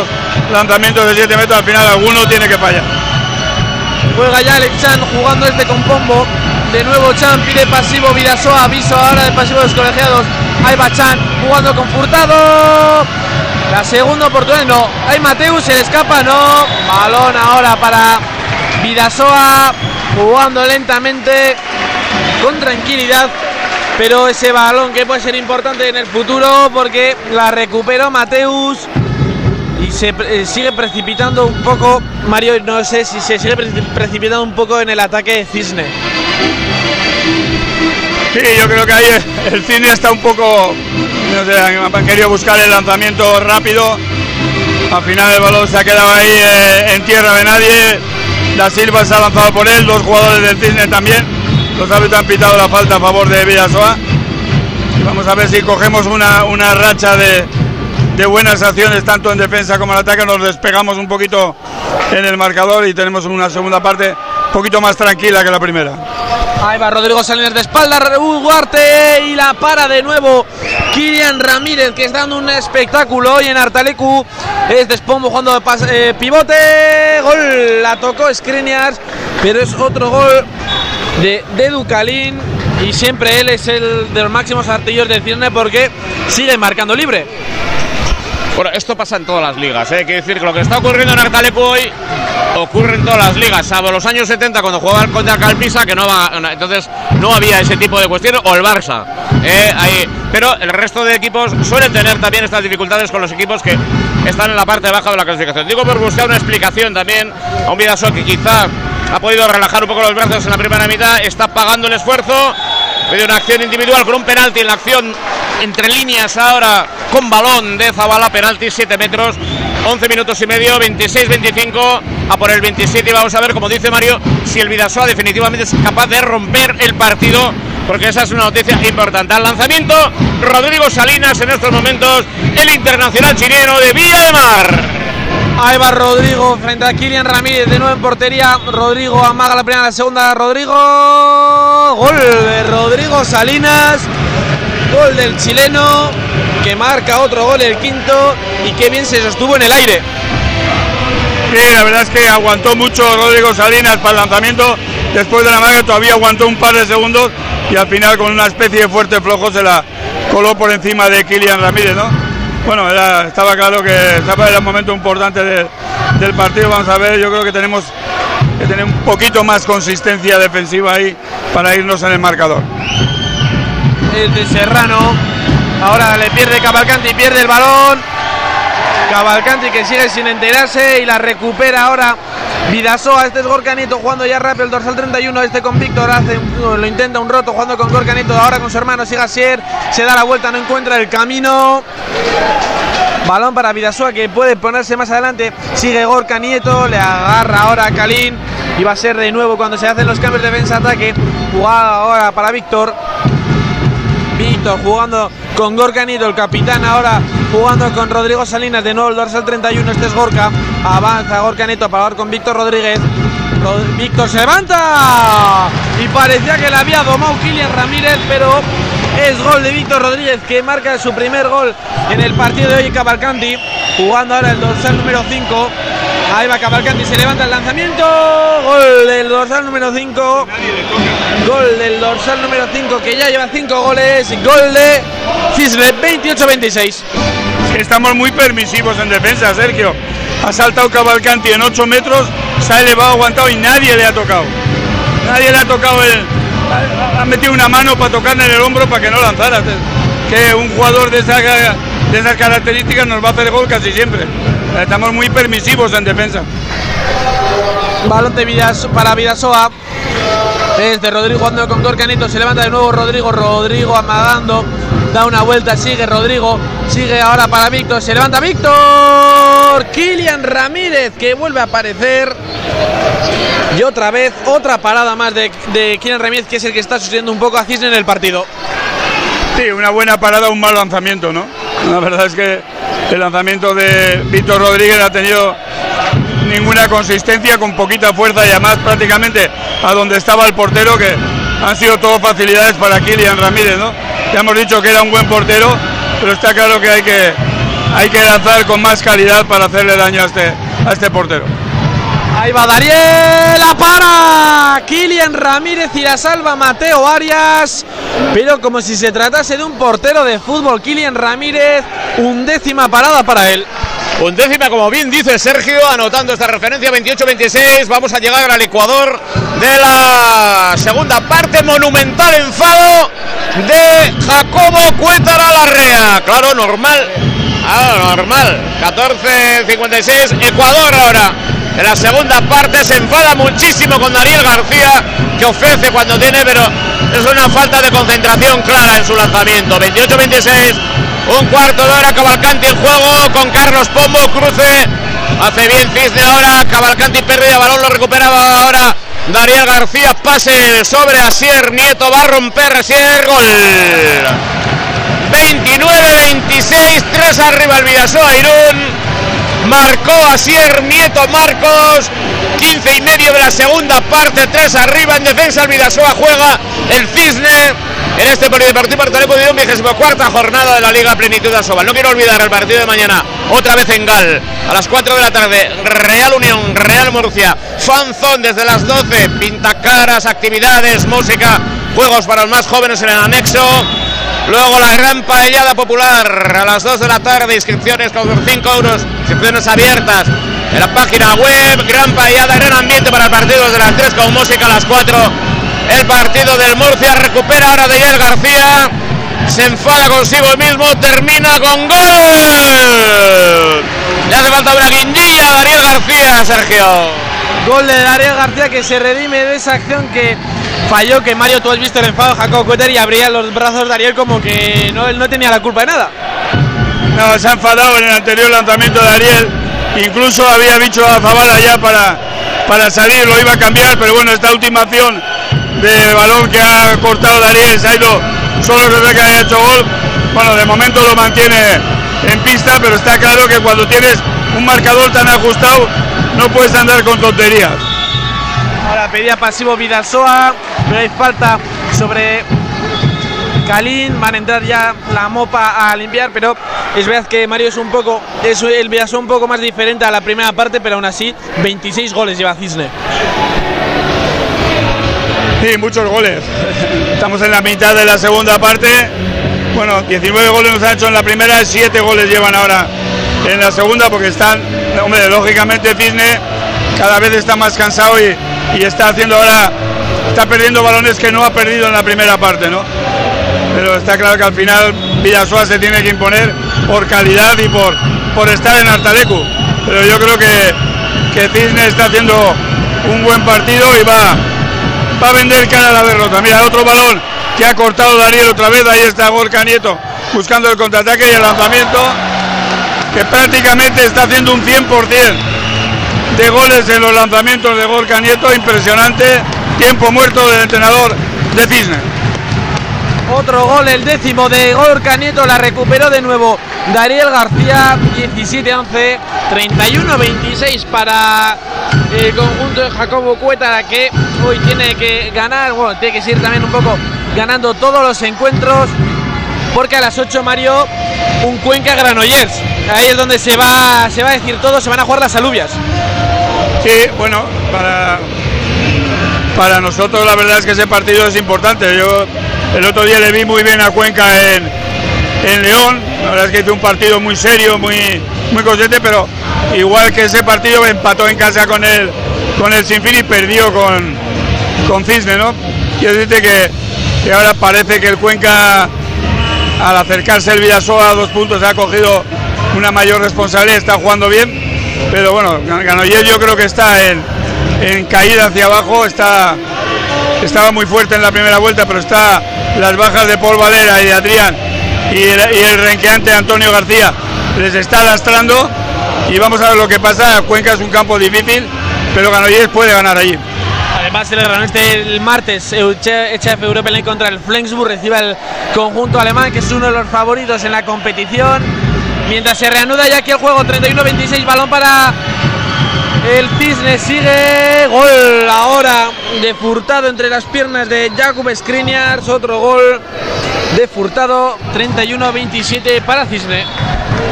lanzamientos de 7 metros, al final alguno tiene que fallar. Juega ya Alex Chan jugando este con Pombo. De nuevo Chan pide pasivo Vidasoa, aviso ahora de pasivo de los colegiados. Ahí va Chan jugando con Furtado. La segunda oportunidad, no. Hay Mateus, se le escapa, no. Balón ahora para Vidasoa, jugando lentamente, con tranquilidad. Pero ese balón que puede ser importante en el futuro porque la recuperó Mateus y se eh, sigue precipitando un poco. Mario, no sé si se sigue precipitando un poco en el ataque de Cisne. Sí, yo creo que ahí el Cisne está un poco. No sé, han querido buscar el lanzamiento rápido. Al final el balón se ha quedado ahí eh, en tierra de nadie. Da Silva se ha lanzado por él, dos jugadores del Cisne también. Los árbitros han pitado la falta a favor de Villasoa. Vamos a ver si cogemos una, una racha de, de buenas acciones tanto en defensa como en ataque, nos despegamos un poquito en el marcador y tenemos una segunda parte un poquito más tranquila que la primera. Ahí va Rodrigo Salinas de espalda, Ugarte y la para de nuevo Kilian Ramírez que está dando un espectáculo hoy en Artalecu. Es Despombo jugando de eh, pivote, gol, la tocó Skriniars, pero es otro gol de, de Ducalín y siempre él es el de los máximos artillos de Cirne porque sigue marcando libre. Bueno, esto pasa en todas las ligas, ¿eh? quiere decir que lo que está ocurriendo en Artalecu hoy ocurre en todas las ligas, salvo los años 70 cuando jugaban contra Calpisa, que no va, entonces no había ese tipo de cuestiones, o el Barça. ¿eh? Ahí. Pero el resto de equipos suelen tener también estas dificultades con los equipos que están en la parte baja de la clasificación. Digo por buscar una explicación también a un Vidaso que quizá ha podido relajar un poco los brazos en la primera mitad, está pagando el esfuerzo, medio una acción individual con un penalti en la acción entre líneas ahora con balón de Zabala, penalti 7 metros, 11 minutos y medio, 26-25 a por el 27 y vamos a ver, como dice Mario, si el Vidasoa definitivamente es capaz de romper el partido, porque esa es una noticia importante. Al lanzamiento, Rodrigo Salinas en estos momentos, el internacional chileno de Villa de Mar. Ahí va Rodrigo frente a Kilian Ramírez de nuevo en portería. Rodrigo amaga la primera, la segunda. Rodrigo. Gol de Rodrigo Salinas. Gol del chileno que marca otro gol, el quinto, y qué bien se sostuvo en el aire. Sí, la verdad es que aguantó mucho Rodrigo Salinas para el lanzamiento. Después de la marca todavía aguantó un par de segundos y al final con una especie de fuerte flojo se la coló por encima de Kilian Ramírez, ¿no? Bueno, estaba claro que estaba en un momento importante del partido. Vamos a ver, yo creo que tenemos que tener un poquito más consistencia defensiva ahí para irnos en el marcador. El de Serrano. Ahora le pierde Cavalcanti, pierde el balón. Cavalcanti que sigue sin enterarse y la recupera ahora Vidasoa. Este es Gorcanito jugando ya rápido el dorsal 31. Este con Víctor hace lo intenta un roto jugando con Gorcanito. Ahora con su hermano sigue Asier. Se da la vuelta, no encuentra el camino. Balón para Vidasoa que puede ponerse más adelante. Sigue Gorka Nieto, le agarra ahora a Kalin. Y va a ser de nuevo cuando se hacen los cambios de defensa-ataque. Jugada ahora para Víctor. Jugando con Gorka Nieto, el capitán ahora jugando con Rodrigo Salinas. De nuevo el dorsal 31, este es Gorka. Avanza Gorka Nieto para jugar con Víctor Rodríguez. Rod- Víctor se levanta y parecía que le había domado Kilian Ramírez, pero es gol de Víctor Rodríguez que marca su primer gol en el partido de hoy Cavalcanti, jugando ahora el dorsal número 5. Ahí va Cavalcanti, se levanta el lanzamiento, gol del dorsal número 5. Gol del dorsal número 5 que ya lleva 5 goles, gol de Cisne 28-26. Estamos muy permisivos en defensa, Sergio. Ha saltado Cavalcanti en 8 metros, se ha elevado, aguantado y nadie le ha tocado. Nadie le ha tocado el. Ha, metido una mano para tocarle en el hombro para que no lanzara. Que un jugador de, esa, de esas características nos va a hacer gol casi siempre. Estamos muy permisivos en defensa. Balón de Vidas para Vidasoa. Es de Rodrigo jugando con Gorcanito. Se levanta de nuevo Rodrigo. Rodrigo amagando. Da una vuelta. Sigue Rodrigo. Sigue ahora para Víctor. Se levanta Víctor. Kilian Ramírez que vuelve a aparecer. Y otra vez, otra parada más de, Kilian Ramírez, que es el que está sucediendo un poco a Cisne en el partido. Sí, una buena parada, un mal lanzamiento, ¿no? La verdad es que el lanzamiento de Víctor Rodríguez ha tenido ninguna consistencia, con poquita fuerza y además prácticamente a donde estaba el portero, que han sido todo facilidades para Kilian Ramírez, ¿no? Ya hemos dicho que era un buen portero, pero está claro que hay que, hay que lanzar con más calidad para hacerle daño a este, a este portero. Ahí va Dariel, la para Kilian Ramírez y la salva Mateo Arias. Pero como si se tratase de un portero de fútbol, Kilian Ramírez, undécima parada para él. Undécima, como bien dice Sergio, anotando esta referencia 28-26. Vamos a llegar al Ecuador de la segunda parte. Monumental enfado de Jacobo Cuétara Larrea. Claro, normal. Ah, normal. 14-56. Ecuador ahora. En la segunda parte se enfada muchísimo con Daniel García, que ofrece cuando tiene, pero es una falta de concentración clara en su lanzamiento. 28-26. Un cuarto de hora Cavalcanti en juego con Carlos Pombo, cruce. Hace bien Cisne ahora. Cavalcanti pérdida, balón lo recuperaba ahora. Daniel García, pase sobre Asier Nieto, va a romper Asier, gol. 29-26, 3 arriba el Vidasoa Irún. Marcó Asier Nieto Marcos. 15 y medio de la segunda parte, 3 arriba en defensa. El Vidasoa juega el Cisne en este polideportivo Artaleco de 24 jornada de la Liga Plenitud de Asobal. No quiero olvidar el partido de mañana, otra vez en Gal, a las 4 de la tarde, Real Unión, Real Murcia, Fanzón desde las 12, pintacaras, actividades, música, juegos para los más jóvenes en el anexo. Luego la gran paellada popular a las 2 de la tarde, inscripciones con 5 euros, inscripciones abiertas en la página web, gran paellada, gran ambiente para el partido desde las 3 con música a las 4. El partido del Murcia recupera ahora de García, se enfada consigo mismo, termina con gol. Le hace falta una guindilla a Daniel García, Sergio. Gol de Daniel García que se redime de esa acción que falló, que Mario, tú has visto el enfado de Jacob Cueter y abría los brazos de Ariel como que no, él no tenía la culpa de nada. No, se ha enfadado en el anterior lanzamiento de Ariel. Incluso había dicho a Zavala ya para, para salir, lo iba a cambiar, pero bueno, esta última acción de balón que ha cortado ha ido, solo ve que haya hecho gol. Bueno, de momento lo mantiene en pista, pero está claro que cuando tienes un marcador tan ajustado no puedes andar con tonterías. Ahora pedía pasivo Vidasoa, pero hay falta sobre Calín, van a entrar ya la mopa a limpiar, pero es verdad que Mario es un poco, es el Vidasoa un poco más diferente a la primera parte, pero aún así 26 goles lleva Cisne. Sí, muchos goles. Estamos en la mitad de la segunda parte. Bueno, 19 goles nos han hecho en la primera, 7 goles llevan ahora en la segunda porque están, hombre, lógicamente Cisne cada vez está más cansado y, y está haciendo ahora, está perdiendo balones que no ha perdido en la primera parte, ¿no? Pero está claro que al final Villasoa se tiene que imponer por calidad y por, por estar en Artalecu. Pero yo creo que, que Cisne está haciendo un buen partido y va, va a vender cara a la derrota. Mira, otro balón que ha cortado Dariel otra vez, ahí está Gorka Nieto buscando el contraataque y el lanzamiento que prácticamente está haciendo un 100% de goles en los lanzamientos de Gorka Nieto, impresionante, tiempo muerto del entrenador de Cisne. Otro gol, el décimo de Gorka Nieto, la recuperó de nuevo Dariel García, 17-11, 31-26 para el conjunto de Jacobo Cueta, que hoy tiene que ganar, bueno, tiene que seguir también un poco ganando todos los encuentros, porque a las 8 Mario, un Cuenca Granollers, ahí es donde se va, se va a decir todo, se van a jugar las alubias. Sí, bueno, para, para nosotros la verdad es que ese partido es importante. Yo el otro día le vi muy bien a Cuenca en, en León. La verdad es que hizo un partido muy serio, muy, muy consciente, pero igual que ese partido empató en casa con el, con el Sinfín y perdió con, con Cisne, ¿no? Quiero decirte que, que ahora parece que el Cuenca, al acercarse el Villasoa a dos puntos, ha cogido una mayor responsabilidad, está jugando bien. Pero bueno, Ganoyer yo creo que está en, en caída hacia abajo, está estaba muy fuerte en la primera vuelta, pero está las bajas de Paul Valera y de Adrián y el, renqueante Antonio García les está lastrando y vamos a ver lo que pasa. Cuenca es un campo difícil, pero Granollers puede ganar allí. Además, el Granollers el martes, HF Europa League contra el Flensburg, recibe el conjunto alemán, que es uno de los favoritos en la competición. Mientras se reanuda ya aquí el juego, 31-26, balón para el Cisne sigue. Gol ahora de Furtado entre las piernas de Jakub Skriniars. Otro gol de Furtado. 31-27 para Cisne.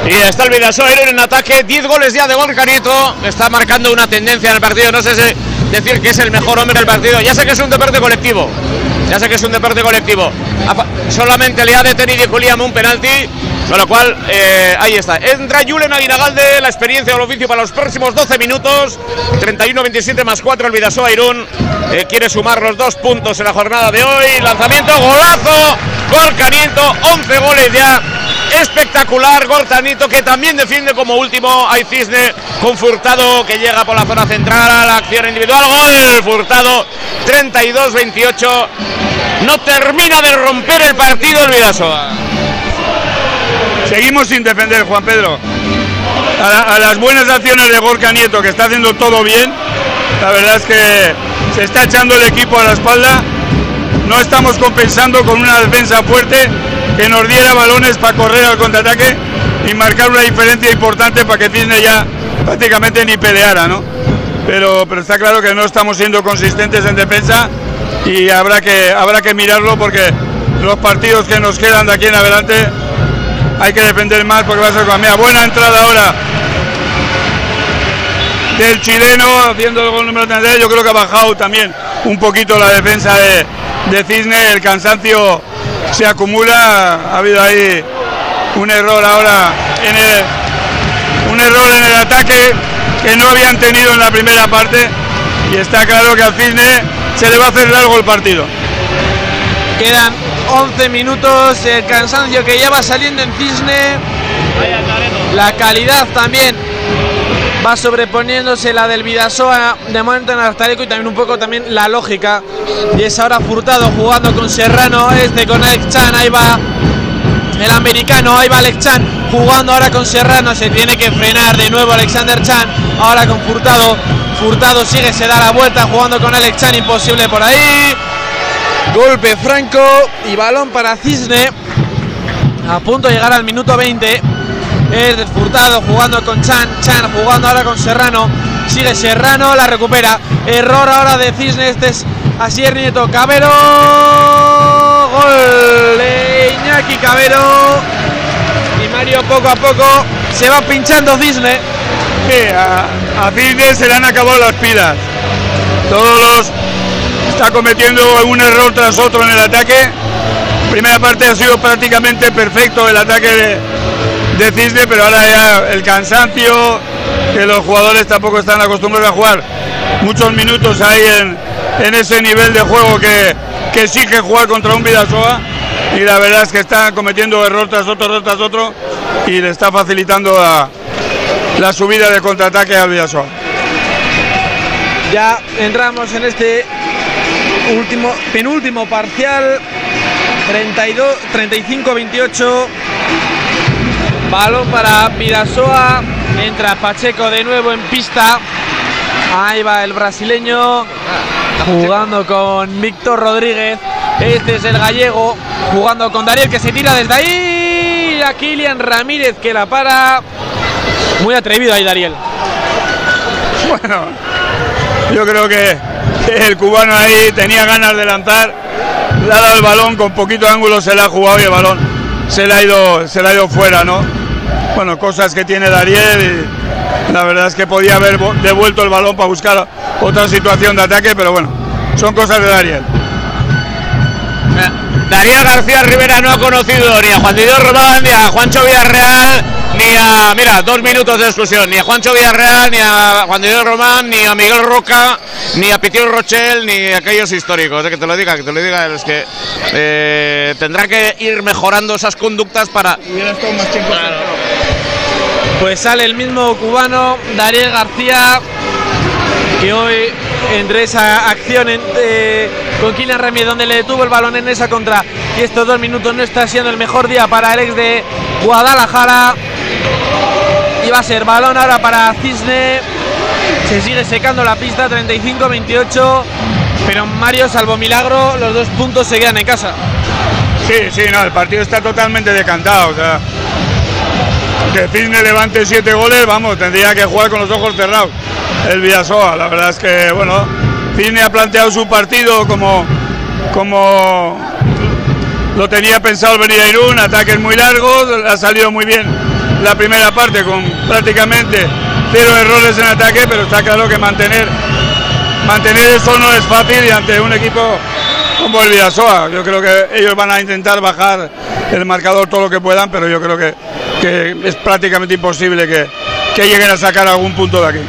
Y está el Vidasoa en ataque. 10 goles ya de Gorka Nieto. Está marcando una tendencia en el partido. No sé si decir que es el mejor hombre del partido. Ya sé que es un deporte colectivo. Ya sé que es un deporte colectivo. Solamente le ha detenido Julián un penalti. Con lo cual, eh, ahí está. Entra Julen Aguinagalde, la experiencia del oficio para los próximos 12 minutos. 31-27 más 4 el Vidasoa Irún. Eh, quiere sumar los dos puntos en la jornada de hoy. Lanzamiento, golazo. Nieto, 11 goles ya. Espectacular, Gortanito que también defiende como último. Hay Cisne con Furtado que llega por la zona central a la acción individual. Gol, Furtado, 32-28. No termina de romper el partido el Vidasoa. Seguimos sin defender, Juan Pedro. A, la, a, las buenas acciones de Gorka Nieto, que está haciendo todo bien, la verdad es que se está echando el equipo a la espalda. No estamos compensando con una defensa fuerte que nos diera balones para correr al contraataque y marcar una diferencia importante para que Cisne ya prácticamente ni peleara, ¿no? Pero, está claro que no estamos siendo consistentes en defensa y habrá que, habrá que mirarlo porque los partidos que nos quedan de aquí en adelante hay que defender más porque va a ser con mía. Buena entrada ahora del chileno haciendo el gol número 33. Yo creo que ha bajado también un poquito la defensa de, de Cisne. El cansancio se acumula. Ha habido ahí un error ahora un error en el ataque que no habían tenido en la primera parte y está claro que al Cisne se le va a hacer largo el partido. Quedan 11 minutos, el cansancio que ya va saliendo en Cisne. La calidad también va sobreponiéndose la del Vidasoa de momento en Artaleco y también un poco también la lógica. Y es ahora Furtado jugando con Serrano, este con Alex Chan, ahí va el americano, ahí va Alex Chan jugando ahora con Serrano, se tiene que frenar de nuevo Alexander Chan, ahora con Furtado, Furtado sigue, se da la vuelta jugando con Alex Chan, imposible por ahí. Golpe franco y balón para Cisne. A punto de llegar al minuto 20. Es desfurtado jugando con Chan. Chan jugando ahora con Serrano. Sigue Serrano, la recupera. Error ahora de Cisne. Este es Asier Nieto. Cabero. Gol de Iñaki Cabero. Y Mario poco a poco se va pinchando Cisne. Sí, a, a Cisne se le han acabado las pilas. Todos los está cometiendo un error tras otro en el ataque. Primera parte ha sido prácticamente perfecto el ataque de, de pero ahora ya el cansancio, que los jugadores tampoco están acostumbrados a jugar muchos minutos ahí en, en ese nivel de juego que, que exige jugar contra un Vidasoa y la verdad es que están cometiendo error tras otro, error tras otro y le está facilitando la, la subida de contraataque al Vidasoa. Ya entramos en este último, penúltimo parcial. 32, 35-28. Balón para Vidasoa. Entra Pacheco de nuevo en pista. Ahí va el brasileño. Jugando con Víctor Rodríguez. Este es el gallego. Jugando con Dariel que se tira desde ahí. A Kilian Ramírez que la para. Muy atrevido ahí Dariel. Bueno, yo creo que el cubano ahí tenía ganas de lanzar, le ha dado el balón, con poquito ángulo se le ha jugado y el balón se le ha ido, se le ha ido fuera, ¿no? Bueno, cosas que tiene Dariel la verdad es que podía haber devuelto el balón para buscar otra situación de ataque, pero bueno, son cosas de Dariel. Darío García Rivera no ha conocido ni a Juan Diego Román, ni a Juancho Villarreal, ni a, mira, dos minutos de exclusión, ni a Juancho Villarreal, ni a Juan Diego Román, ni a Miguel Roca, ni a Pitiel Rochel, ni a aquellos históricos. eh, que te lo diga, que te lo diga, es que eh, tendrá que ir mejorando esas conductas para. Pues sale el mismo cubano, Dariel García, que hoy entre esa acción eh, con Kylian Ramírez donde le detuvo el balón en esa contra y estos dos minutos no está siendo el mejor día para el ex de Guadalajara. Y va a ser balón ahora para Cisne. Se sigue secando la pista 35-28. Pero Mario, salvo milagro, los dos puntos se quedan en casa. Sí, sí, no, el partido está totalmente decantado. Que Cisne levante siete goles, vamos, tendría que jugar con los ojos cerrados. El Villasoa, la verdad es que, bueno, Cisne ha planteado su partido como, como lo tenía pensado venir a Irún, ataques muy largos, ha salido muy bien la primera parte con prácticamente cero errores en ataque, pero está claro que mantener mantener eso no es fácil y ante un equipo como el Vidasoa. Yo creo que ellos van a intentar bajar el marcador todo lo que puedan, pero yo creo que, que es prácticamente imposible que, que lleguen a sacar algún punto de aquí.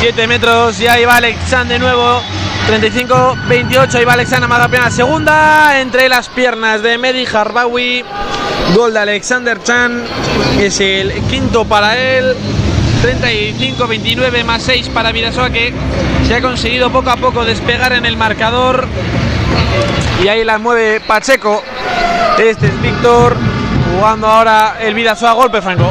7 metros y ahí va Alexander de nuevo. 35-28, ahí va Alexander Amado apenas segunda entre las piernas de Mehdi Harbawi. Gol de Alexander Chan, es el quinto para él. 35-29 más 6 para Vidasoa que se ha conseguido poco a poco despegar en el marcador. Y ahí la mueve Pacheco. Este es Víctor jugando ahora el Vidasoa golpe franco.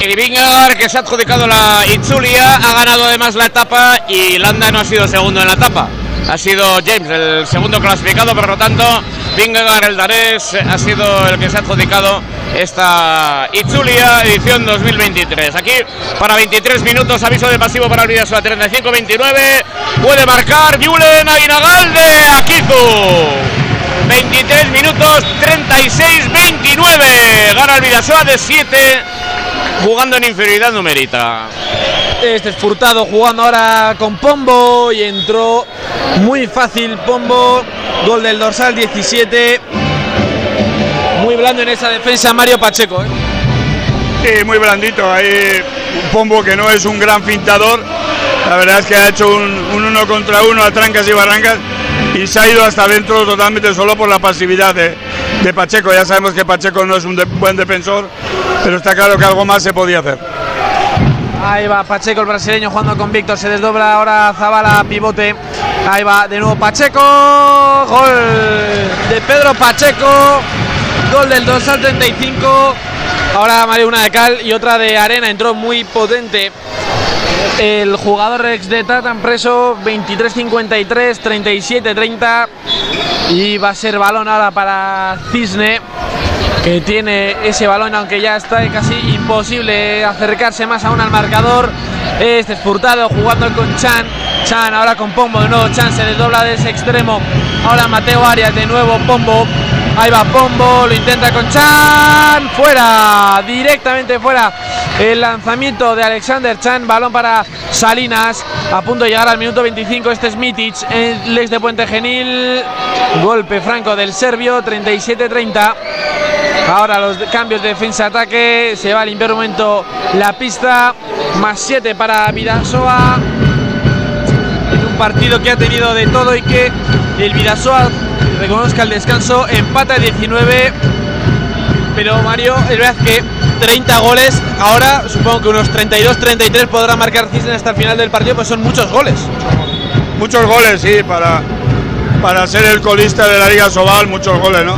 Y Vingar, que se ha adjudicado la Itzulia, ha ganado además la etapa y Landa no ha sido segundo en la etapa. Ha sido James el segundo clasificado, por lo tanto, Vingegaard, el danés, ha sido el que se ha adjudicado esta Itzulia edición 2023. Aquí, para 23 minutos, aviso de pasivo para el Vidasoa 35-29. Puede marcar Julen Aguinagalde, Akizu. 23 minutos 36-29. Gana el Vidasoa de 7 jugando en inferioridad numérica. Este es Furtado jugando ahora con Pombo y entró muy fácil Pombo. Gol del dorsal 17. Muy blando en esa defensa Mario Pacheco. ¿eh? Sí, muy blandito. Hay un pombo que no es un gran pintador. La verdad es que ha hecho un, un uno contra uno a trancas y barrancas y se ha ido hasta adentro totalmente solo por la pasividad de, de Pacheco. Ya sabemos que Pacheco no es un buen defensor, pero está claro que algo más se podía hacer. Ahí va Pacheco, el brasileño jugando con Víctor. Se desdobla ahora Zabala, pivote. Ahí va de nuevo Pacheco. Gol de Pedro Pacheco. Gol del dorsal 35. Ahora Mario una de cal y otra de arena. Entró muy potente. El jugador ex de Tatan preso 23-53, 37-30 y va a ser balón ahora para Cisne que tiene ese balón aunque ya está casi imposible acercarse más aún al marcador. Este es Furtado jugando con Chan. Chan ahora con Pombo de nuevo. Chan se desdobla de ese extremo. Ahora Mateo Arias de nuevo Pombo. Ahí va Pombo, lo intenta con Chan. fuera, directamente fuera. El lanzamiento de Alexander Chan, balón para Salinas, a punto de llegar al minuto 25. Este es Mitic, el ex de Puente Genil. Golpe franco del serbio, 37-30. Ahora los cambios de defensa-ataque. Se va a limpiar un momento la pista. Más 7 para Vidasoa. En un partido que ha tenido de todo y que el Vidasoa reconozca el descanso. Empata 19. Pero Mario, es verdad que 30 goles. Ahora supongo que unos 32-33 podrá marcar Cisne hasta el final del partido, pues son muchos goles. Muchos goles, sí, para, para ser el colista de la Liga Sobal, muchos goles, ¿no?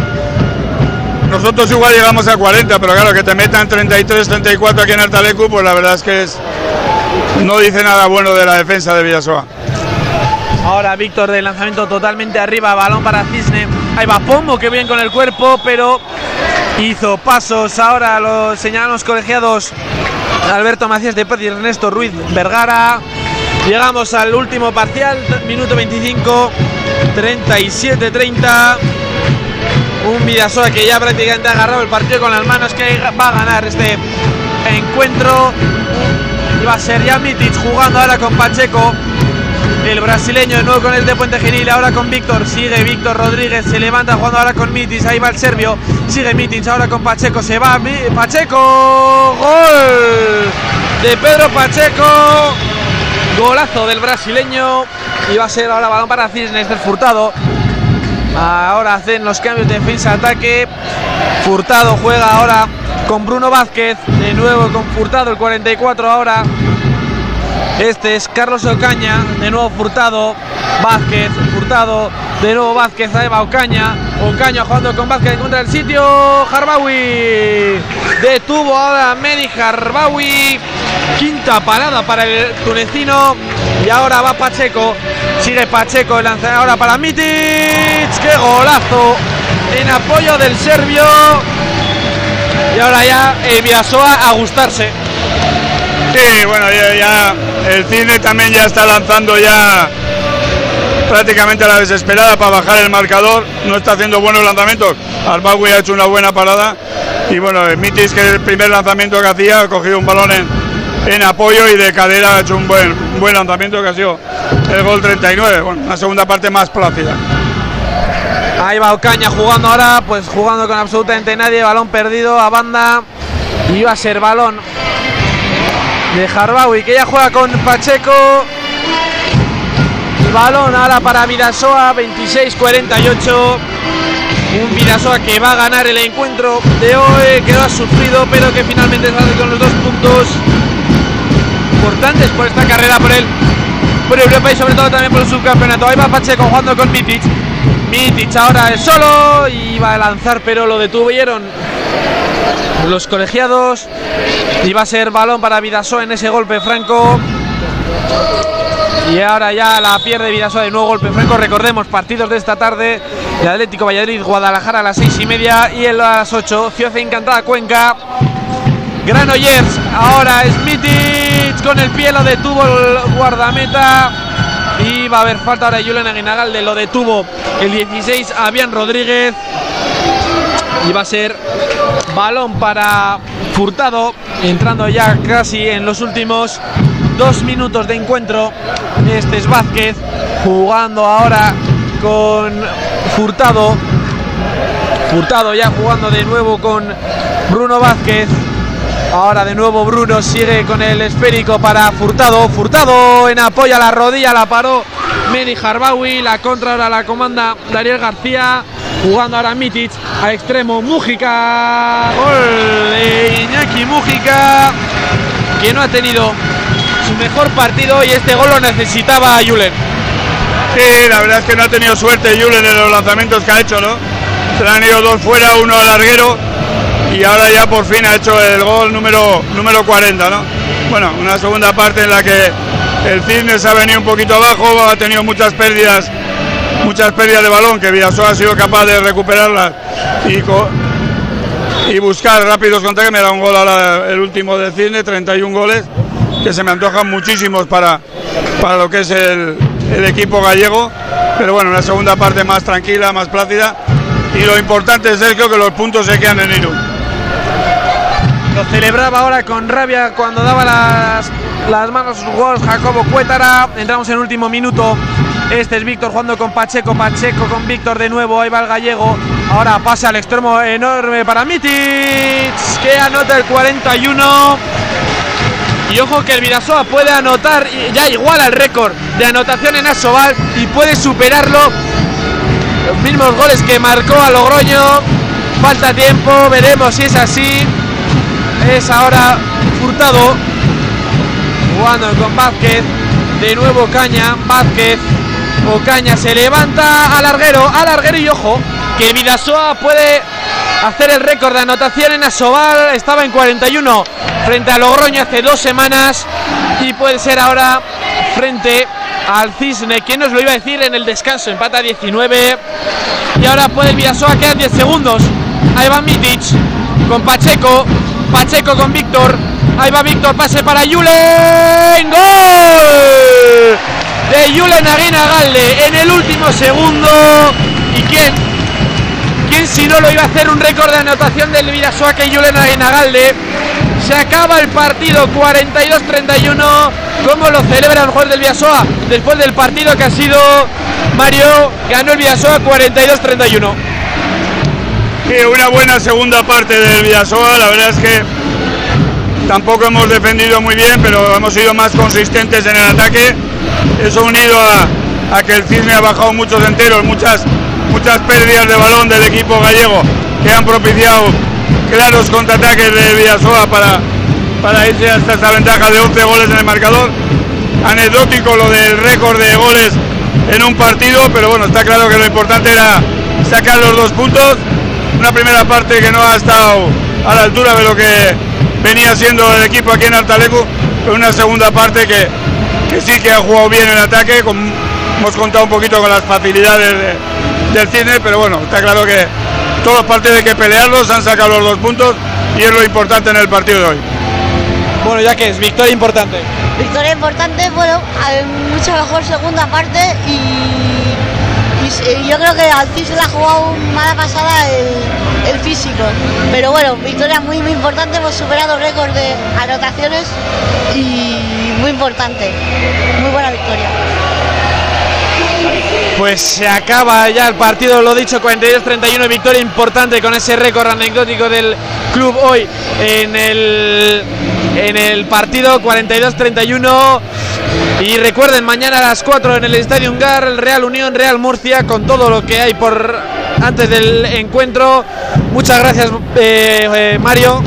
Nosotros igual llegamos a 40, pero claro, que te metan 33, 34 aquí en Artalecu, pues la verdad es que no dice nada bueno de la defensa de Villasoa. Ahora Víctor de lanzamiento totalmente arriba, balón para Cisne. Ahí va Pombo, que bien con el cuerpo, pero hizo pasos. Ahora lo señalan los colegiados Alberto Macías de Paz y Ernesto Ruiz Vergara. Llegamos al último parcial, minuto 25, 37-30. Un Vidasoa que ya prácticamente ha agarrado el partido con las manos, que va a ganar este encuentro. Y va a ser ya Mitic jugando ahora con Pacheco. El brasileño de nuevo con el de Puente Genil, ahora con Víctor, sigue Víctor Rodríguez, se levanta jugando ahora con Mitic, ahí va el serbio, sigue Mitic, ahora con Pacheco, se va Pacheco, gol de Pedro Pacheco, golazo del brasileño, y va a ser ahora balón para Cisnes del Furtado, ahora hacen los cambios de defensa-ataque, Furtado juega ahora con Bruno Vázquez, de nuevo con Furtado el 44 ahora, este es Carlos Ocaña, de nuevo Furtado, Vázquez, Furtado, de nuevo Vázquez, ahí va Ocaña, Ocaña jugando con Vázquez contra el sitio, Harbawi, detuvo ahora Medi Harbawi, quinta parada para el tunecino. Y ahora va Pacheco, sigue Pacheco, el lanzador ahora para Mitic, qué golazo en apoyo del serbio. Y ahora ya el Vidasoa a gustarse. Sí, bueno, ya el cine también ya está lanzando ya prácticamente a la desesperada para bajar el marcador. No está haciendo buenos lanzamientos. Arbawi ha hecho una buena parada. Y bueno, Mitis, que el primer lanzamiento que hacía, ha cogido un balón en, en apoyo y de cadera ha hecho un buen, buen lanzamiento que ha sido el gol 39. Bueno, una segunda parte más plácida. Ahí va Ocaña jugando ahora, pues jugando con absolutamente nadie, balón perdido a banda. Va a ser balón de Harbawi que ya juega con Pacheco. Balón ahora para Vidasoa, 26-48. Un Vidasoa que va a ganar el encuentro de hoy, que lo ha sufrido, pero que finalmente sale con los dos puntos importantes por esta carrera por él, por Europa y sobre todo también por el subcampeonato. Ahí va Pacheco jugando con Mitic. Mitic ahora es solo y va a lanzar, pero lo detuvieron los colegiados. Y va a ser balón para Vidasoa en ese golpe franco. Y ahora ya la pierde Vidasoa de nuevo golpe franco. Recordemos, partidos de esta tarde. El Atlético Valladolid, Guadalajara a las seis y media y el a las 8. Ciudad Encantada, Cuenca. Granollers, ahora Smithic con el pie lo detuvo el guardameta. Y va a haber falta ahora de Julián Aguinagalde, lo detuvo el 16 Avian Rodríguez. Y va a ser balón para Furtado, entrando ya casi en los últimos dos minutos de encuentro. Este es Vázquez jugando ahora con Furtado. Furtado ya jugando de nuevo con Bruno Vázquez. Ahora de nuevo Bruno sigue con el esférico para Furtado. Furtado en apoyo la rodilla, la paró Medi Harbawi. La contra ahora la comanda Daniel García. Jugando ahora Mitic a extremo Mújica. Gol de Iñaki Mújica. Que no ha tenido su mejor partido y este gol lo necesitaba Julen. Sí, la verdad es que no ha tenido suerte Julen en los lanzamientos que ha hecho, ¿no? Se le han ido dos fuera, uno al larguero y ahora ya por fin ha hecho el gol número, número 40, ¿no? Bueno, una segunda parte en la que el Cisne se ha venido un poquito abajo, ha tenido muchas pérdidas, muchas pérdidas de balón, que Vidasoa ha sido capaz de recuperarlas y, buscar rápidos contra que me da un gol ahora el último del Cisne, 31 goles, que se me antojan muchísimos para, para lo que es el, el equipo gallego, pero bueno, una segunda parte más tranquila, más plácida, y lo importante es Sergio que los puntos se quedan en Irún. Celebraba ahora con rabia cuando daba las, las manos a sus jugadores Jacobo Cuétara. Entramos en último minuto. Este es Víctor jugando con Pacheco. Pacheco con Víctor de nuevo. Ahí va el gallego. Ahora pasa al extremo enorme para Mitic. Que anota el 41. Y ojo que el Vidasoa puede anotar ya igual al récord de anotación en Asobal y puede superarlo. Los mismos goles que marcó a Logroño. Falta tiempo, veremos si es así. Es ahora Furtado jugando con Vázquez. De nuevo Caña, Vázquez. Ocaña se levanta a larguero, a larguero y ojo que Vidasoa puede hacer el récord de anotación en Asobal. Estaba en 41 frente a Logroño hace dos semanas y puede ser ahora frente al Cisne. ¿Quién nos lo iba a decir en el descanso? Empata 19 y ahora puede Vidasoa, quedan 10 segundos. Ahí va Mitic con Pacheco, Pacheco con Víctor. Ahí va Víctor, pase para Julen. ¡Gol! De Julen Aguinagalde en el último segundo. ¿Y quién? ¿Quién si no lo iba a hacer un récord de anotación del Vidasoa que Julen Aguinagalde? Se acaba el partido 42-31. ¿Cómo lo celebra el jugador del Vidasoa? Después del partido que ha sido Mario, ganó el Vidasoa 42-31. Sí, una buena segunda parte del Vidasoa, la verdad es que tampoco hemos defendido muy bien, pero hemos sido más consistentes en el ataque. Eso unido a, a que el Cisne ha bajado muchos enteros, muchas, muchas pérdidas de balón del equipo gallego que han propiciado claros contraataques de Vidasoa para, para irse hasta esta ventaja de 11 goles en el marcador. Anecdótico lo del récord de goles en un partido, pero bueno, está claro que lo importante era sacar los dos puntos. Una primera parte que no ha estado a la altura de lo que venía siendo el equipo aquí en Altalecu, pero una segunda parte que, que sí que ha jugado bien en ataque. Con, hemos contado un poquito con las facilidades de, del cine, pero bueno, está claro que todos los partidos hay que pelearlos, han sacado los dos puntos y es lo importante en el partido de hoy. Bueno, ya que es victoria importante. Victoria importante, bueno, hay mucho mejor segunda parte y, y se- yo creo que al Cis le ha jugado mala pasada el, el físico. Pero bueno, victoria muy muy importante, hemos superado récord de anotaciones y muy importante. Muy buena victoria. Pues se acaba ya el partido, lo dicho, 42-31, victoria importante con ese récord anecdótico del club hoy en el, en el partido 42-31. Y recuerden, mañana a las 4 en el Estadio Ungar, Real Unión, Real Murcia, con todo lo que hay por antes del encuentro. Muchas gracias, eh, eh, Mario.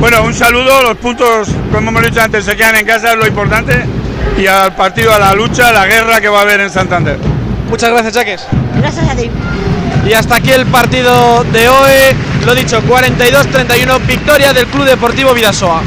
Bueno, un saludo, los puntos, como hemos dicho antes, se quedan en casa, es lo importante, y al partido, a la lucha, a la guerra que va a haber en Santander. Muchas gracias, Jaques. Gracias a ti. Y hasta aquí el partido de hoy. Lo dicho, 42-31, victoria del Club Deportivo Vidasoa.